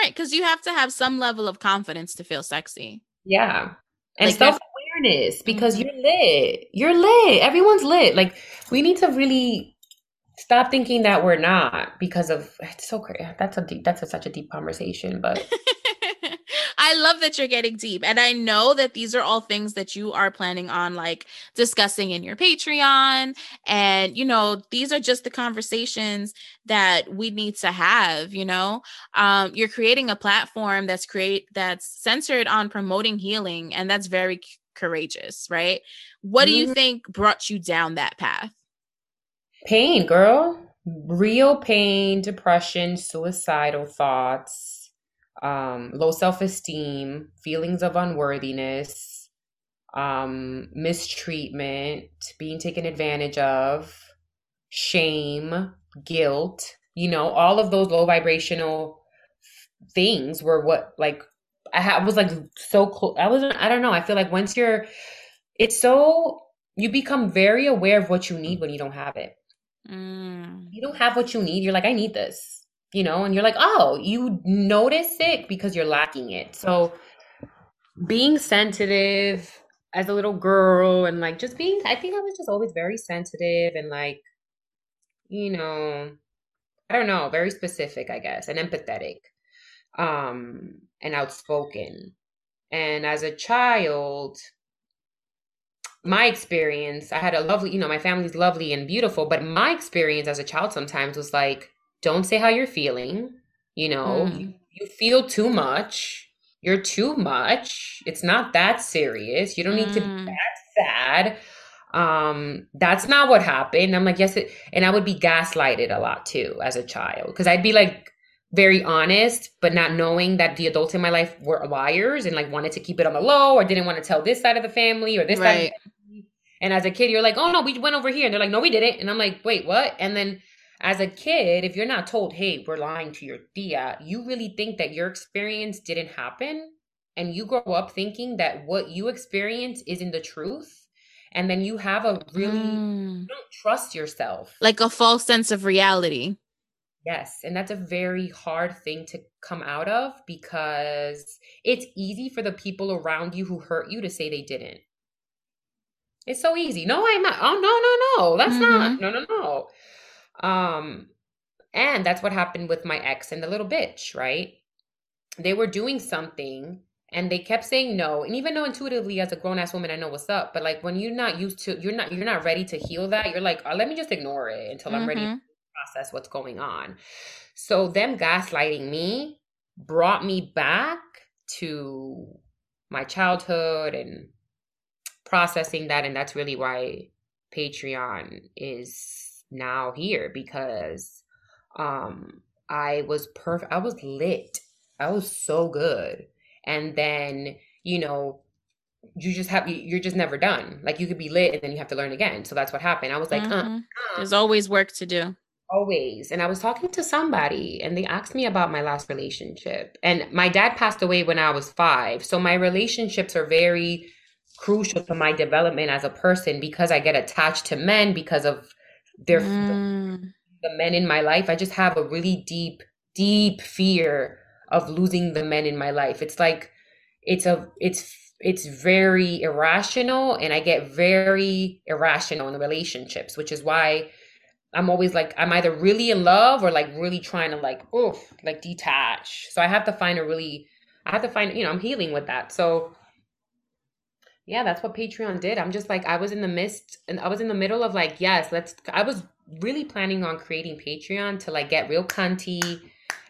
Right, because you have to have some level of confidence to feel sexy. Yeah. And like self awareness because mm-hmm. you're lit. You're lit. Everyone's lit. Like we need to really stop thinking that we're not because of it's so crazy. That's a deep that's a, such a deep conversation, but I love that you're getting deep. And I know that these are all things that you are planning on like discussing in your Patreon. And, you know, these are just the conversations that we need to have, you know. Um, you're creating a platform that's create that's centered on promoting healing, and that's very courageous, right? What mm-hmm. do you mm-hmm. think brought you down that path? Pain, girl. Real pain, depression, suicidal thoughts, um, low self esteem, feelings of unworthiness, um, mistreatment, being taken advantage of, shame, guilt. You know, all of those low vibrational things were what, like, I, ha- I was like so close. I wasn't, I don't know. I feel like once you're, it's so, you become very aware of what you need when you don't have it. Mm. You don't have what you need. You're like, I need this, you know, and you're like, oh, you notice it because you're lacking it. So being sensitive as a little girl and like just being, I think I was just always very sensitive and like, you know, I don't know, very specific, I guess, and empathetic, um, and outspoken. And as a child, my experience, I had a lovely, you know, my family's lovely and beautiful, but my experience as a child sometimes was like, don't say how you're feeling. You know, mm. you, you, feel too much. You're too much. It's not that serious. You don't need mm. to be mm. that sad. Um, that's not what happened. I'm like, yes, it, and I would be gaslighted a lot too as a child because I'd be like very honest, but not knowing that the adults in my life were liars and like wanted to keep it on the low or didn't want to tell this side of the family or this right. side and as a kid, you're like, oh no, we went over here. And they're like, no, we didn't. And I'm like, wait, what? And then as a kid, if you're not told, hey, we're lying to your tia, you really think that your experience didn't happen. And you grow up thinking that what you experience isn't the truth. And then you have a really, mm. you don't trust yourself. Like a false sense of reality. Yes. And that's a very hard thing to come out of because it's easy for the people around you who hurt you to say they didn't. It's so easy. No, I'm not. Oh no, no, no. That's mm-hmm. not. No, no, no. Um, and that's what happened with my ex and the little bitch, right? They were doing something and they kept saying no. And even though intuitively as a grown ass woman, I know what's up, but like when you're not used to you're not you're not ready to heal that, you're like, oh, let me just ignore it until mm-hmm. I'm ready to mm-hmm. process what's going on. So them gaslighting me brought me back to my childhood and processing that and that's really why patreon is now here because um i was perfect i was lit. I was so good. And then you know you just have you're just never done. Like you could be lit and then you have to learn again. So that's what happened. I was like mm-hmm. uh, uh, there's always work to do. Always. And i was talking to somebody and they asked me about my last relationship. And my dad passed away when i was five. So my relationships are very crucial to my development as a person because I get attached to men because of their mm. the, the men in my life. I just have a really deep, deep fear of losing the men in my life. It's like it's a it's it's very irrational and I get very irrational in relationships, which is why I'm always like I'm either really in love or like really trying to like oh like detach. So I have to find a really I have to find you know I'm healing with that. So yeah, that's what Patreon did. I'm just like I was in the midst and I was in the middle of like, yes, let's I was really planning on creating Patreon to like get real cunty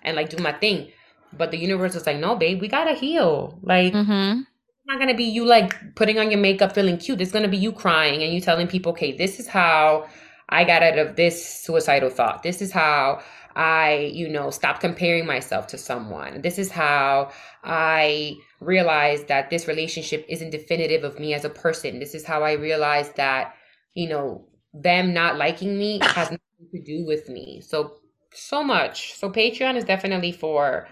and like do my thing. But the universe was like, no, babe, we gotta heal. Like mm-hmm. it's not gonna be you like putting on your makeup feeling cute. It's gonna be you crying and you telling people, okay, this is how I got out of this suicidal thought. This is how I, you know, stopped comparing myself to someone. This is how I realized that this relationship isn't definitive of me as a person. This is how I realized that, you know, them not liking me has nothing to do with me. So, so much. So, Patreon is definitely for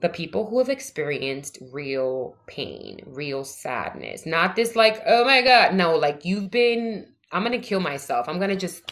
the people who have experienced real pain, real sadness. Not this, like, oh my God. No, like, you've been, I'm going to kill myself. I'm going to just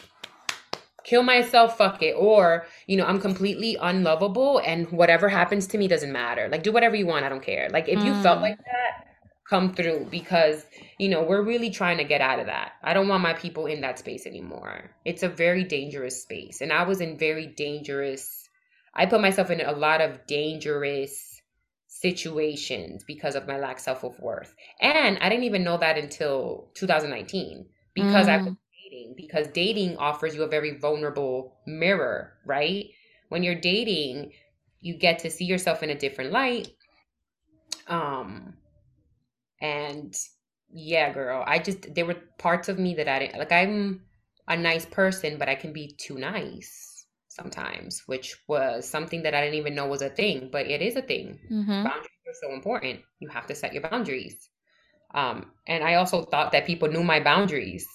kill myself, fuck it. Or, you know, I'm completely unlovable and whatever happens to me doesn't matter. Like, do whatever you want. I don't care. Like, if you felt like mm. that, come through because, you know, we're really trying to get out of that. I don't want my people in that space anymore. It's a very dangerous space. And I was in very dangerous, I put myself in a lot of dangerous situations because of my lack self worth. And I didn't even know that until 2019 because mm. I dating because dating offers you a very vulnerable mirror, right? When you're dating, you get to see yourself in a different light. Um and yeah, girl, I just there were parts of me that I didn't like I'm a nice person, but I can be too nice sometimes, which was something that I didn't even know was a thing, but it is a thing. Mm-hmm. Boundaries are so important. You have to set your boundaries. Um, and I also thought that people knew my boundaries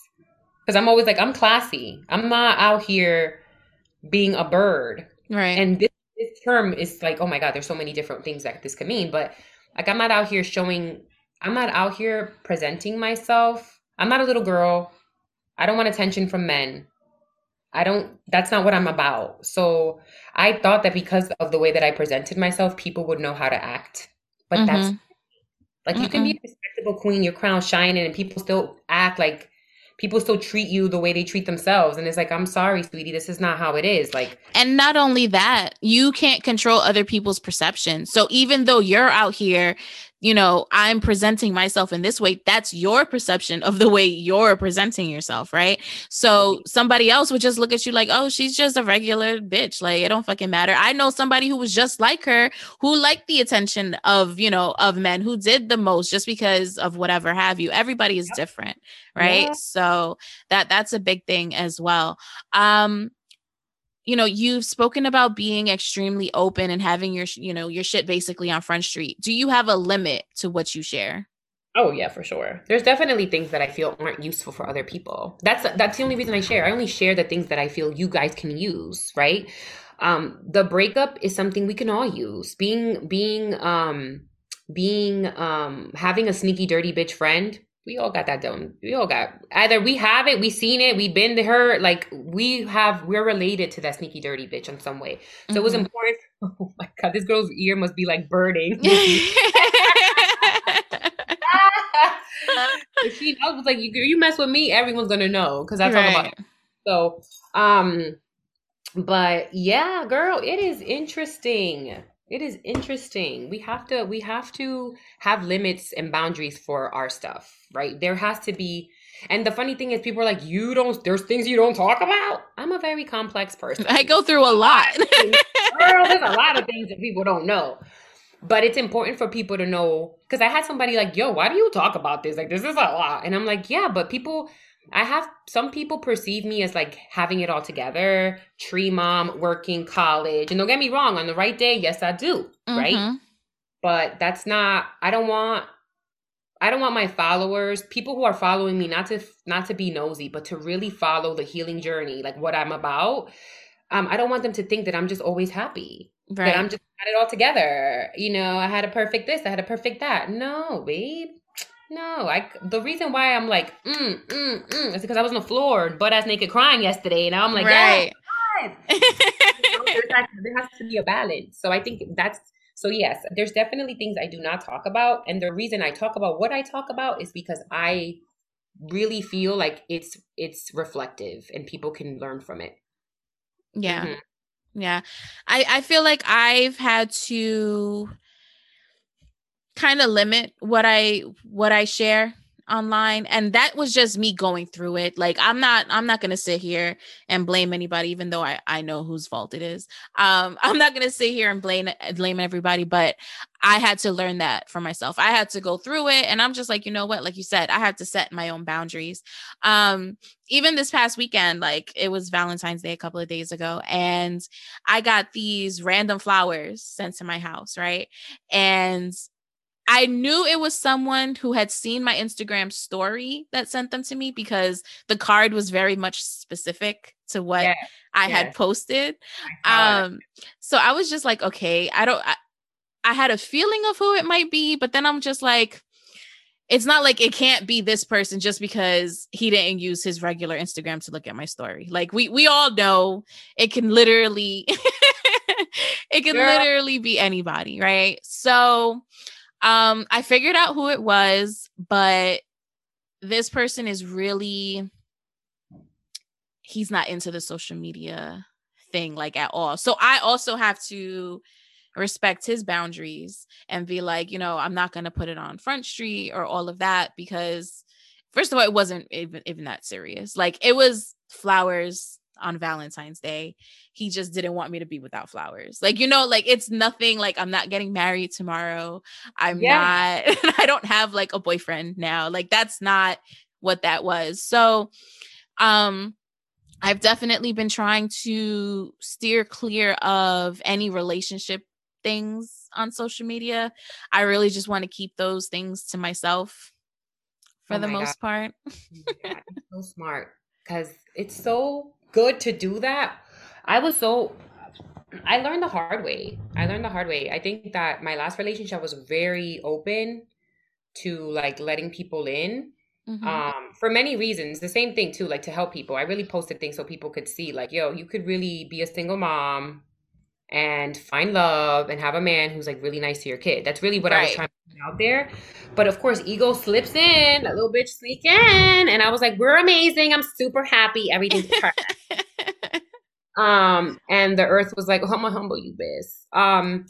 because I'm always like, I'm classy. I'm not out here being a bird. Right. And this, this term is like, oh my God, there's so many different things that this could mean. But like, I'm not out here showing, I'm not out here presenting myself. I'm not a little girl. I don't want attention from men. I don't, that's not what I'm about. So I thought that because of the way that I presented myself, people would know how to act. But mm-hmm. that's like, Mm-mm. you can be a respectable queen, your crown shining, and people still act like people still treat you the way they treat themselves. And it's like i'm sorry sweetie this is not how it is. Like and not only that you can't control other people's perception so even though you're out here you know, I'm presenting myself in this way. That's your perception of the way you're presenting yourself, right? So somebody else would just look at you like, oh, she's just a regular bitch. Like, it don't fucking matter. I know somebody who was just like her, who liked the attention of, you know, of men, who did the most just because of whatever have you. Everybody is different, right? Yeah. So that that's a big thing as well. Um, you know you've spoken about being extremely open and having your you know your shit basically on front street. Do you have a limit to what you share? Oh yeah for sure. There's definitely things that i feel aren't useful for other people. That's that's the only reason i share. I only share the things that i feel you guys can use right? Um the breakup is something we can all use. Being being um being um having a sneaky dirty bitch friend we all got that done. We all got either we have it, we seen it, we been to her, like we have we're related to that sneaky dirty bitch in some way. So mm-hmm. it was mm-hmm. important. Oh my god, this girl's ear must be like burning. she was like, you you mess with me, everyone's gonna know because I talk right. about it. So um but yeah, girl, it is interesting. It is interesting. We have to we have to have limits and boundaries for our stuff, right? There has to be and the funny thing is people are like, you don't there's things you don't talk about. I'm a very complex person. I go through a lot. Girl, there's a lot of things that people don't know. But it's important for people to know because I had somebody like, yo, why do you talk about this? Like this is a lot. And I'm like, yeah, but people I have some people perceive me as like having it all together, tree mom, working, college. And don't get me wrong, on the right day, yes, I do, mm-hmm. right? But that's not I don't want I don't want my followers, people who are following me not to not to be nosy, but to really follow the healing journey, like what I'm about. Um I don't want them to think that I'm just always happy. Right. That I'm just had it all together. You know, I had a perfect this, I had a perfect that. No, babe no, I the reason why I'm like mm mm mm is because I was on the floor butt ass naked crying yesterday, and I'm like, right. Yeah, you know, there has to be a balance. So I think that's so yes, there's definitely things I do not talk about, and the reason I talk about what I talk about is because I really feel like it's it's reflective and people can learn from it. Yeah. Mm-hmm. Yeah. I I feel like I've had to kind of limit what I what I share online and that was just me going through it. Like i'm not i'm not gonna sit here and blame anybody even though i i know whose fault it is. Um i'm not gonna sit here and blame blame everybody but i had to learn that for myself. I had to go through it and i'm just like you know what? Like you said i had to set my own boundaries. Um even this past weekend like it was valentine's day a couple of days ago and i got these random flowers sent to my house right? And I knew it was someone who had seen my Instagram story that sent them to me because the card was very much specific to what yeah. I yeah. had posted. Um so I was just like okay, I don't I, I had a feeling of who it might be, but then I'm just like it's not like it can't be this person just because he didn't use his regular Instagram to look at my story. Like we we all know it can literally it can Girl. literally be anybody, right? So um I figured out who it was, but this person is really he's not into the social media thing like at all. So I also have to respect his boundaries and be like, you know, I'm not going to put it on Front Street or all of that because first of all, it wasn't even even that serious. Like it was flowers on Valentine's Day. He just didn't want me to be without flowers. Like, you know, like it's nothing like I'm not getting married tomorrow. I'm yeah. not I don't have like a boyfriend now. Like that's not what that was. So, um I've definitely been trying to steer clear of any relationship things on social media. I really just want to keep those things to myself for oh the most God. part. yeah, so smart because it's so good to do that. I was so I learned the hard way. I learned the hard way. I think that my last relationship was very open to like letting people in. Mm-hmm. Um, for many reasons. The same thing too, like to help people. I really posted things so people could see, like, yo, you could really be a single mom and find love and have a man who's like really nice to your kid. That's really what right. I was trying out there. But of course, ego slips in, that little bitch sneak in, and I was like, "We're amazing. I'm super happy. Everything's perfect." um, and the earth was like, oh, "I'm gonna humble you, biz." Um,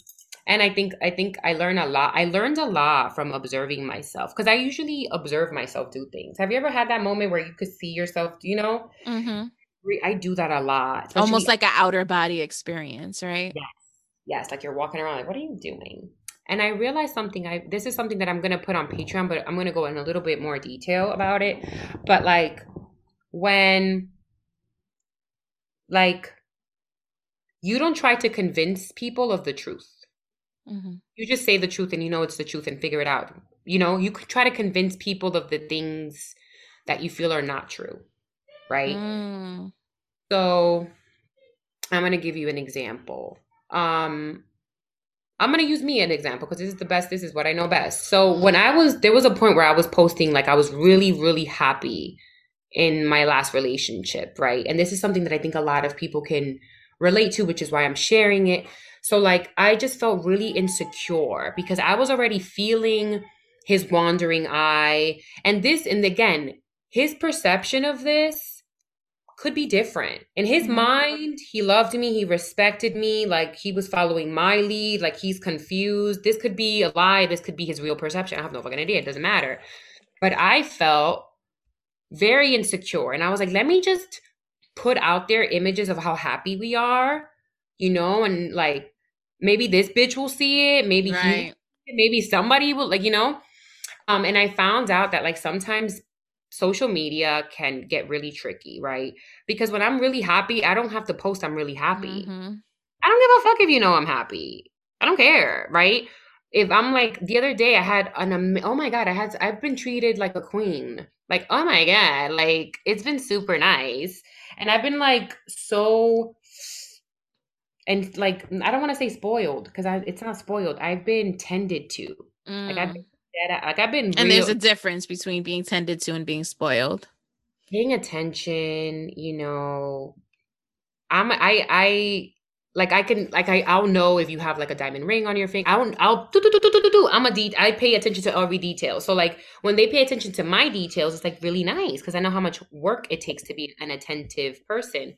and I think I think I learned a lot. I learned a lot from observing myself because I usually observe myself do things. Have you ever had that moment where you could see yourself? You know. Mm-hmm I do that a lot. Almost like an outer body experience, right? Yes. Yes. Like you're walking around like, what are you doing? And I realized something. I this is something that I'm gonna put on Patreon, but I'm gonna go in a little bit more detail about it. But like when like you don't try to convince people of the truth. Mm-hmm. You just say the truth and you know it's the truth and figure it out. You know, you could try to convince people of the things that you feel are not true. Right. Mm. So I'm going to give you an example. Um, I'm to use me an example because this is the best. This is what I know best. So when I was, there was a point where I was posting, like, I was really, really happy in my last relationship, right? And this is something that I think a lot of people can relate to, which is why I'm sharing it. So, like, I just felt really insecure because I was already feeling his wandering eye. And this, and again, his perception of this could be different. In his mm-hmm. mind, he loved me, he respected me, like he was following my lead, like he's confused. This could be a lie, this could be his real perception. I have no fucking idea, it doesn't matter. But I felt very insecure and I was like, let me just put out there images of how happy we are, you know, and like maybe this bitch will see it, maybe right. he maybe somebody will like, you know. Um and I found out that like sometimes social media can get really tricky, right? Because when I'm really happy, I don't have to post I'm really happy. Mm-hmm. I don't give a fuck if you know I'm happy. I don't care, right? If I'm like the other day I had an oh my god, I had I've been treated like a queen. Like, oh my god, like it's been super nice. And I've been like so and like I don't want to say spoiled because I it's not spoiled. I've been tended to. Mm. Like I've been that like I've been And real, there's a difference between being tended to and being spoiled. Paying attention, you know. I'm I I like I can like I I'll know if you have like a diamond ring on your finger. I'll I'll do do do do do do. I'm a de- I pay attention to every detail. So like when they pay attention to my details, it's like really nice because I know how much work it takes to be an attentive person.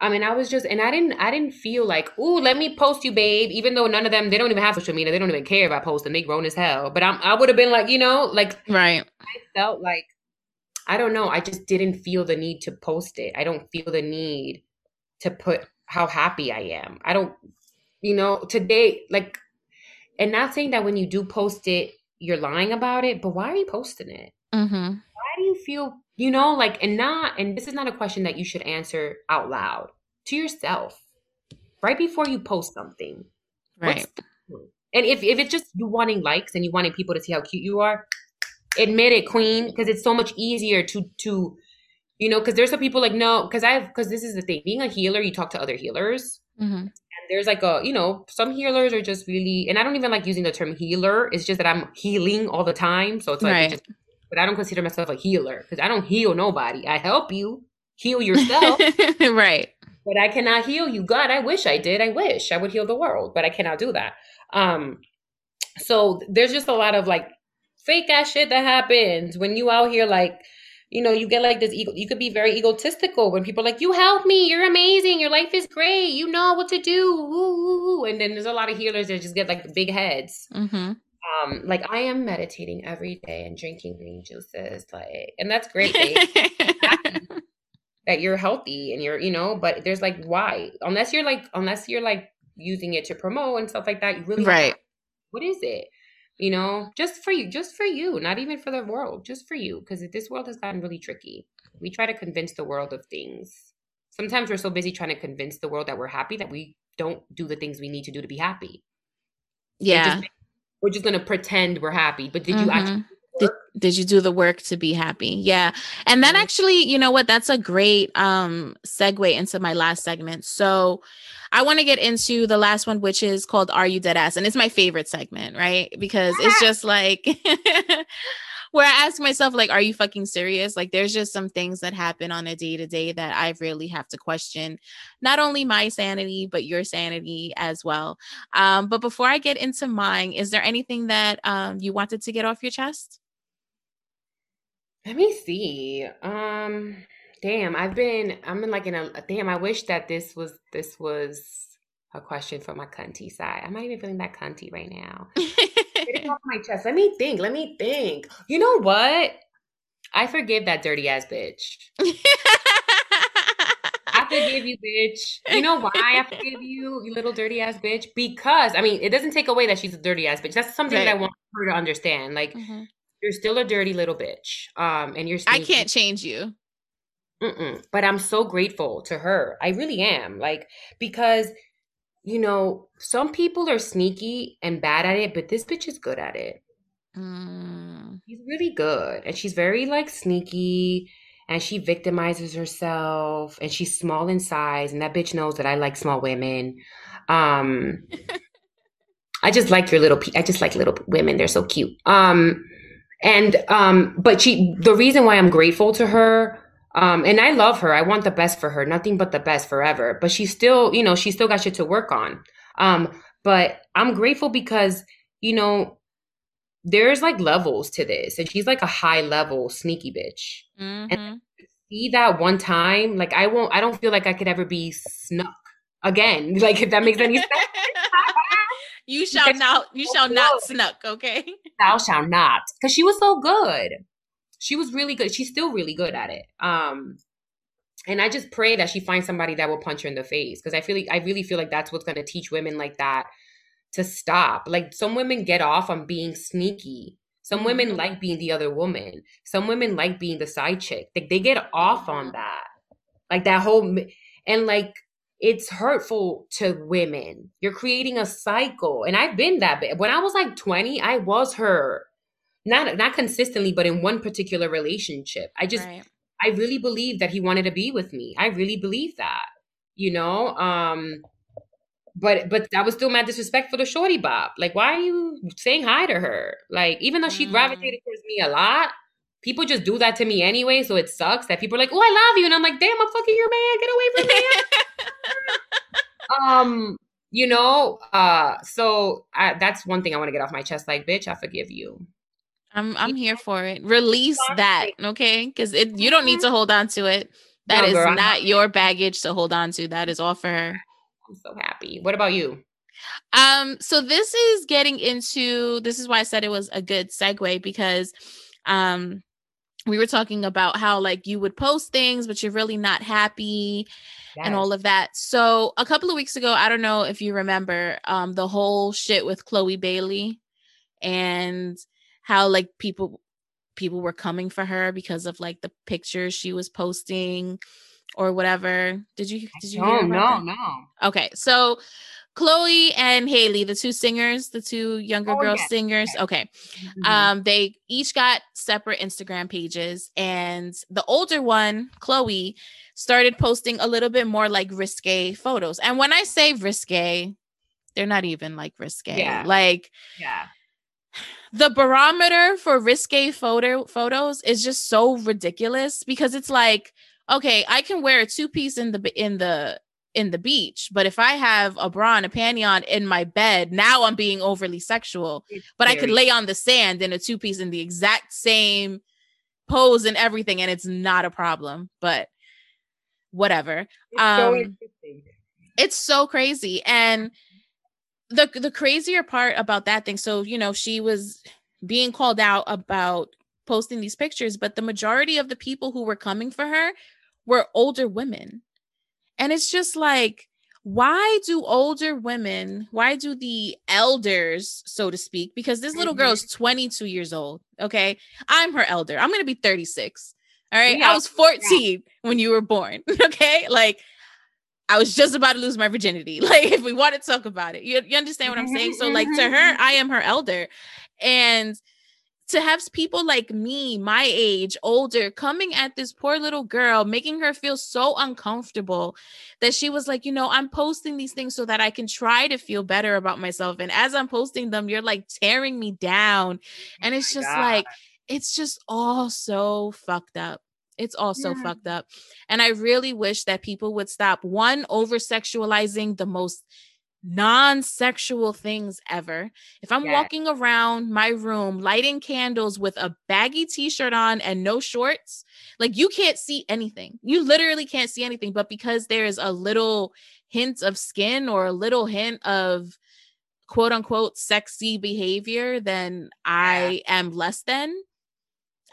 I mean, I was just, and I didn't, I didn't feel like, ooh, let me post you, babe. Even though none of them, they don't even have social media, they don't even care if I post them. They grown as hell. But I'm, I would have been like, you know, like, right. I felt like, I don't know, I just didn't feel the need to post it. I don't feel the need to put how happy I am. I don't, you know, today, like, and not saying that when you do post it, you're lying about it, but why are you posting it? Mm-hmm. Why do you feel you know, like, and not, and this is not a question that you should answer out loud to yourself right before you post something. Right. and if, if it's just you wanting likes and you wanting people to see how cute you are, admit it, queen, because it's so much easier to, to, you know, because there's some people like, no, because I've, because this is the thing, being a healer, you talk to other healers. Mm-hmm. And there's like a, you know, some healers are just really, and I don't even like using the term healer. It's just that I'm healing all the time. So it's like, right. just, but I don't consider myself a healer because I don't heal nobody. I help you heal yourself. right. But I cannot heal you. God, I wish I did. I wish I would heal the world, but I cannot do that. Um, so there's just a lot of like fake ass shit that happens when you out here like you know, you get like this ego, you could be very egotistical when people are like, you help me, you're amazing, your life is great, you know what to do. And then there's a lot of healers that just get like big heads. Mm-hmm. Um, like I am meditating every day and drinking green juices, like, and that's great. that you're healthy and you're, you know, but there's like, why? Unless you're like, unless you're like using it to promote and stuff like that, you really, right. what is it? you know, just for you, just for you, not even for the world, just for you. Because this world has gotten really tricky. We try to convince the world of things. Sometimes we're so busy trying to convince the world that we're happy that we don't do the things we need to do to be happy. Yeah. We're just going to pretend we're happy. But did mm-hmm. you actually did, did you do the work to be happy? Yeah. And then mm-hmm. actually you know what? That's a great um segue into my last segment. So i want to get into the last one which is called are you dead ass? And it's my favorite segment right? Because it's just like where I ask myself, like, are you fucking serious? Like, there's just some things that happen on a day to day that I really have to question, not only my sanity, but your sanity as well. Um, but before I get into mine, is there anything that um, you wanted to get off your chest? Let me see. Um, damn, I've been I'm in like in a damn, I wish that this was this was a question for my cunty side. I'm not even feeling that cunty right now. It off my chest. Let me think. Let me think. You know what? I forgive that dirty ass bitch. I forgive you, bitch. You know why I forgive you, you little dirty ass bitch? Because I mean, it doesn't take away that she's a dirty ass bitch. That's something right. that I want her to understand. Like, mm-hmm you're still a dirty little bitch. Um, and you're. I can't change you. Mm-mm. But I'm so grateful to her. I really am. Like because you know some people are sneaky and bad at it, but this bitch is good at it. Mm. She's really good, and she's very like sneaky. And she victimizes herself, and she's small in size. And that bitch knows that I like small women. Um, I just like your little. I just like little women. They're so cute. Um, and um, but she the reason why I'm grateful to her, um, and I love her. I want the best for her, nothing but the best forever. But she's still, you know, she still got shit to work on. Um, but I'm grateful because, you know, there's like levels to this, and she's like a high level sneaky bitch. Mm-hmm. And see that one time, like I won't. I don't feel like I could ever be snuck again. Like if that makes any sense. You shall not. You shall not snuck. Okay. Thou shall not, because she was so good. She was really good. She's still really good at it. Um, and I just pray that she finds somebody that will punch her in the face because I feel like I really feel like that's what's going to teach women like that to stop. Like some women get off on being sneaky. Some mm-hmm. women like being the other woman. Some women like being the side chick. Like they get off on that. Like that whole and like it's hurtful to women. You're creating a cycle. And I've been that bit. When I was like 20, I was her. Not not consistently, but in one particular relationship. I just right. I really believe that he wanted to be with me. I really believe that. You know? Um but but that was still mad disrespectful to Shorty Bob. Like, why are you saying hi to her? Like, even though she mm. gravitated towards me a lot, people just do that to me anyway. So it sucks that people are like, "Oh, I love you," and I'm like, "Damn, I'm fucking your man. Get away from me." um, you know, uh, so I, that's one thing I want to get off my chest. Like, bitch, I forgive you. I'm I'm here for it. Release that, okay? Because it you don't need to hold on to it. That no, is girl, not your baggage to hold on to. That is all for her. I'm so happy. What about you? Um, so this is getting into this is why I said it was a good segue because um we were talking about how like you would post things but you're really not happy yes. and all of that so a couple of weeks ago i don't know if you remember um the whole shit with chloe bailey and how like people people were coming for her because of like the pictures she was posting or whatever did you did you no no that? no okay so Chloe and Haley, the two singers, the two younger oh, girl yes. singers. Okay. Mm-hmm. Um, they each got separate Instagram pages, and the older one, Chloe, started posting a little bit more like risque photos. And when I say risque, they're not even like risque. Yeah. Like, yeah. The barometer for risque photo photos is just so ridiculous because it's like, okay, I can wear a two piece in the in the in the beach. But if I have a bra and a panty on in my bed, now I'm being overly sexual. It's but I could lay on the sand in a two piece in the exact same pose and everything, and it's not a problem. But whatever. It's um, so it's so crazy. And the the crazier part about that thing, so you know, she was being called out about posting these pictures, but the majority of the people who were coming for her were older women and it's just like, why do older women, why do the elders, so to speak, because this little mm-hmm. girl is 22 years old. Okay. I'm her elder. I'm going to be 36. All right. Yeah. I was 14 yeah. when you were born. Okay. Like, I was just about to lose my virginity. Like, if we want to talk about it, you, you understand what I'm saying? So, like, to her, I am her elder. And to have people like me, my age, older, coming at this poor little girl, making her feel so uncomfortable that she was like, you know, I'm posting these things so that I can try to feel better about myself. And as I'm posting them, you're like tearing me down. And oh it's oh just God. like, it's just all so fucked up. It's all so yeah. fucked up. And I really wish that people would stop one over sexualizing the most non-sexual things ever. If I'm yes. walking around my room lighting candles with a baggy t-shirt on and no shorts, like you can't see anything. You literally can't see anything, but because there's a little hint of skin or a little hint of quote unquote sexy behavior, then I am less than.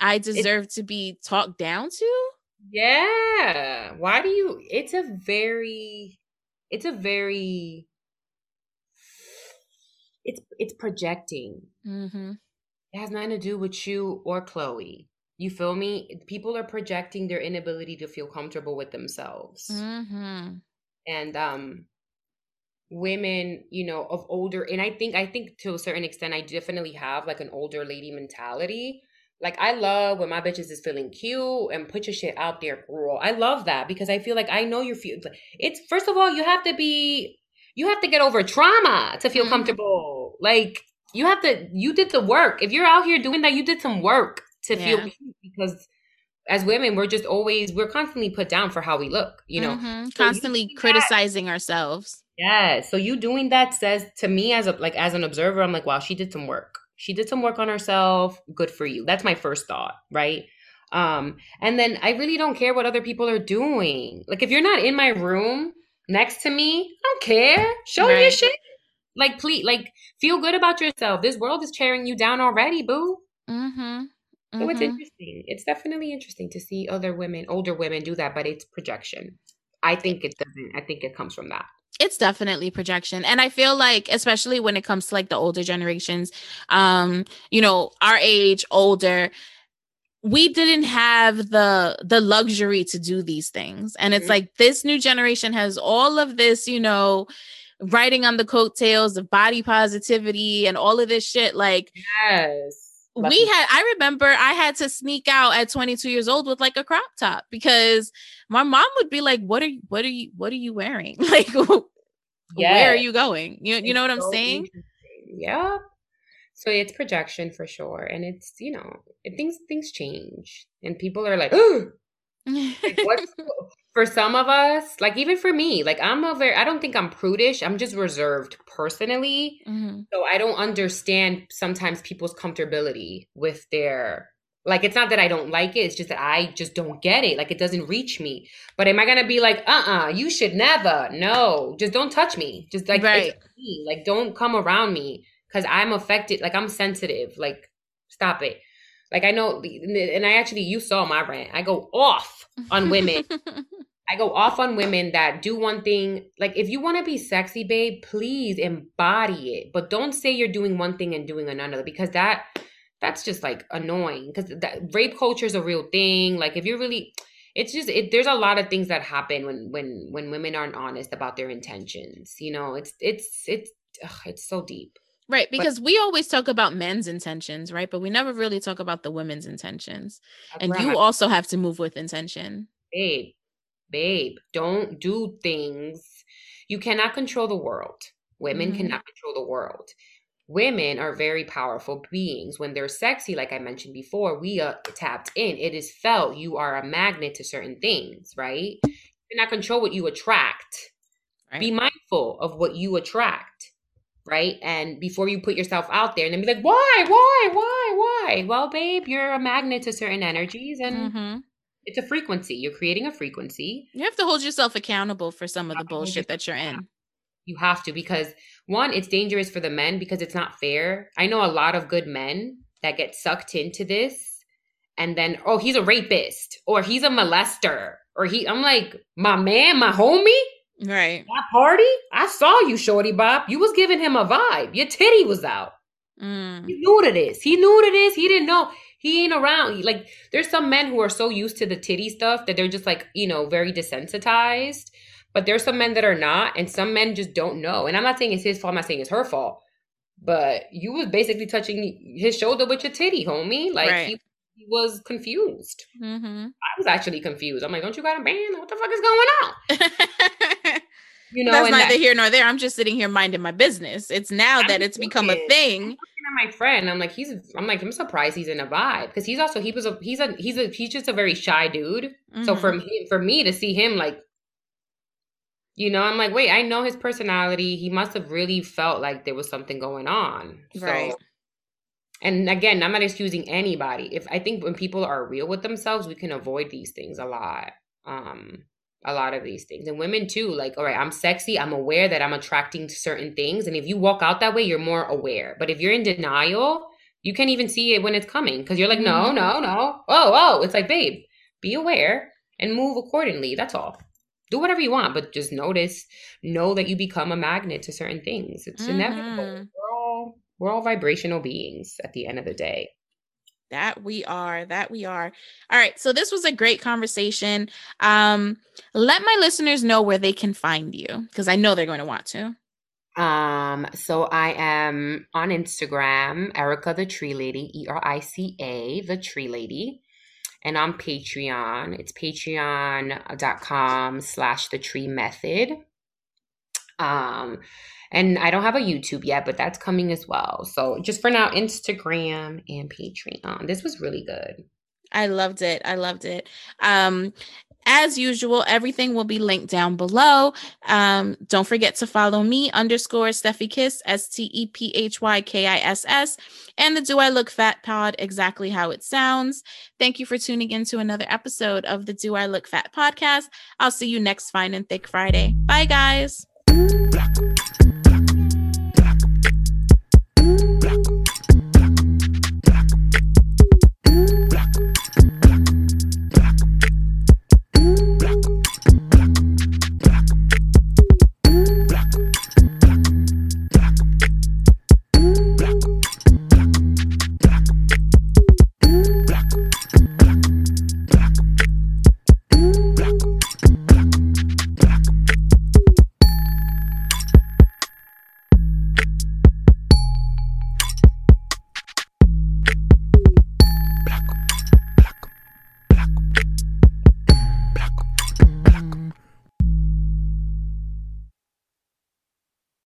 I deserve it's, to be talked down to. Yeah. Why do you it's a very it's a very it's it's projecting. Mm-hmm. It has nothing to do with you or Chloe. You feel me? People are projecting their inability to feel comfortable with themselves. Mm-hmm. And um women, you know, of older and I think I think to a certain extent I definitely have like an older lady mentality. Like I love when my bitches is feeling cute and put your shit out there, girl. I love that because I feel like I know you're feel it's first of all, you have to be you have to get over trauma to feel mm-hmm. comfortable. Like you have to you did the work. If you're out here doing that, you did some work to yeah. feel because as women, we're just always we're constantly put down for how we look, you know. Mm-hmm. So constantly criticizing that. ourselves. Yeah. So you doing that says to me as a like as an observer, I'm like, wow, she did some work. She did some work on herself. Good for you. That's my first thought, right? Um, and then I really don't care what other people are doing. Like if you're not in my room, next to me. I don't care. Show right. your shit. Like, please, like, feel good about yourself. This world is tearing you down already, boo. Mm-hmm. Mm-hmm. So it's interesting. It's definitely interesting to see other women, older women, do that, but it's projection. I think it doesn't. I think it comes from that it's definitely projection. And i feel like especially when it comes to like the older generations um you know our age older we didn't have the the luxury to do these things. And it's mm-hmm. like this new generation has all of this you know writing on the coattails of body positivity and all of this shit. Like yes. we had i remember i had to sneak out at 22 years old with like a crop top because my mom would be like what are you what are you what are you wearing? Like yes. where are you going? You, you know what i'm saying? yeah so it's projection for sure and it's you know it, things things change and people are like, like what's for some of us like even for me like i'm a very i don't think i'm prudish i'm just reserved personally mm-hmm. so i don't understand sometimes people's comfortability with their like it's not that i don't like it it's just that i just don't get it like it doesn't reach me but am i gonna be like uh-uh you should never no just don't touch me just like right. like don't come around me because I'm affected. Like I'm sensitive. Like stop it. Like I know, and I actually you saw my rant. I go off on women. I go off on women that do one thing. Like if you want to be sexy, babe, please embody it, but don't say you're doing one thing and doing another because that that's just like annoying. Because that rape culture is a real thing. Like if you're really it's just it, there's a lot of things that happen when when when women aren't honest about their intentions you know it's it's it's ugh, it's so deep right because but, we always talk about men's intentions right but we never really talk about the women's intentions and right. you also have to move with intention babe babe don't do things you cannot control the world women mm-hmm. cannot control the world women are very powerful beings. When they're sexy, like I mentioned before, we are tapped in. It is felt. You are a magnet to certain things, right? You cannot control what you attract. Right. Be mindful of what you attract, right? And before you put yourself out there and then be like, why, why, why, why? Well, babe, you're a magnet to certain energies and mm-hmm. it's a frequency. You're creating a frequency. You have to hold yourself accountable for some of the bullshit that you're in. You have to because one, it's dangerous for the men because it's not fair. I know a lot of good men that get sucked into this and then, oh, he's a rapist or he's a molester or he, I'm like, my man, my homie. Right. That party, I saw you, Shorty Bob. You was giving him a vibe. Your titty was out. Mm. He knew to this. He knew to this. He didn't know. He ain't around. Like, there's some men who are so used to the titty stuff that they're just like, you know, very desensitized. But there's some men that are not, and some men just don't know. And I'm not saying it's his fault. I'm not saying it's her fault. But you was basically touching his shoulder with your titty, homie. Like right. he, he, was confused. Mm-hmm. I was actually confused. I'm like, don't you got a band? What the fuck is going on? you know, that's neither that, here nor there. I'm just sitting here minding my business. It's now I'm that it's become a thing. my friend, I'm like, he's. I'm like, I'm surprised he's in a vibe because he's also he was a he's a he's a he's just a very shy dude. Mm-hmm. So for me, for me to see him like you know, I'm like, wait, I know his personality. He must have really felt like there was something going on. So, right. And again, I'm not excusing anybody. If I think when people are real with themselves, we can avoid these things a lot. Um, a lot of these things. And women too, like, all right, I'm sexy. I'm aware that I'm attracting certain things. And if you walk out that way, you're more aware. But if you're in denial, you can't even see it when it's coming because you're like, no, mm-hmm. no, no. Oh, oh. It's like, babe, be aware and move accordingly. That's all do whatever you want, but just notice, know that you become a magnet to certain things. It's mm-hmm. inevitable. We're all we're all vibrational beings at the end of the day. That we are, that we are. All right. So this was a great conversation. Um, let my listeners know where they can find you because I know they're going to want to. Um, so I am on Instagram, Erica the Tree Lady, E R I C A, the Tree Lady and on Patreon. It's patreon.com slash the tree method. Um, and I don't have a YouTube yet, but that's coming as well. So just for now, Instagram and Patreon. This was really good. I loved it. I loved it. Um, as usual, everything will be linked down below. Um, don't forget to follow me underscore Stephy Kiss, S T E P H Y K I S S, and the Do I Look Fat pod, exactly how it sounds. Thank you for tuning in to another episode of the Do I Look Fat podcast. I'll see you next Fine and Thick Friday. Bye, guys. Black.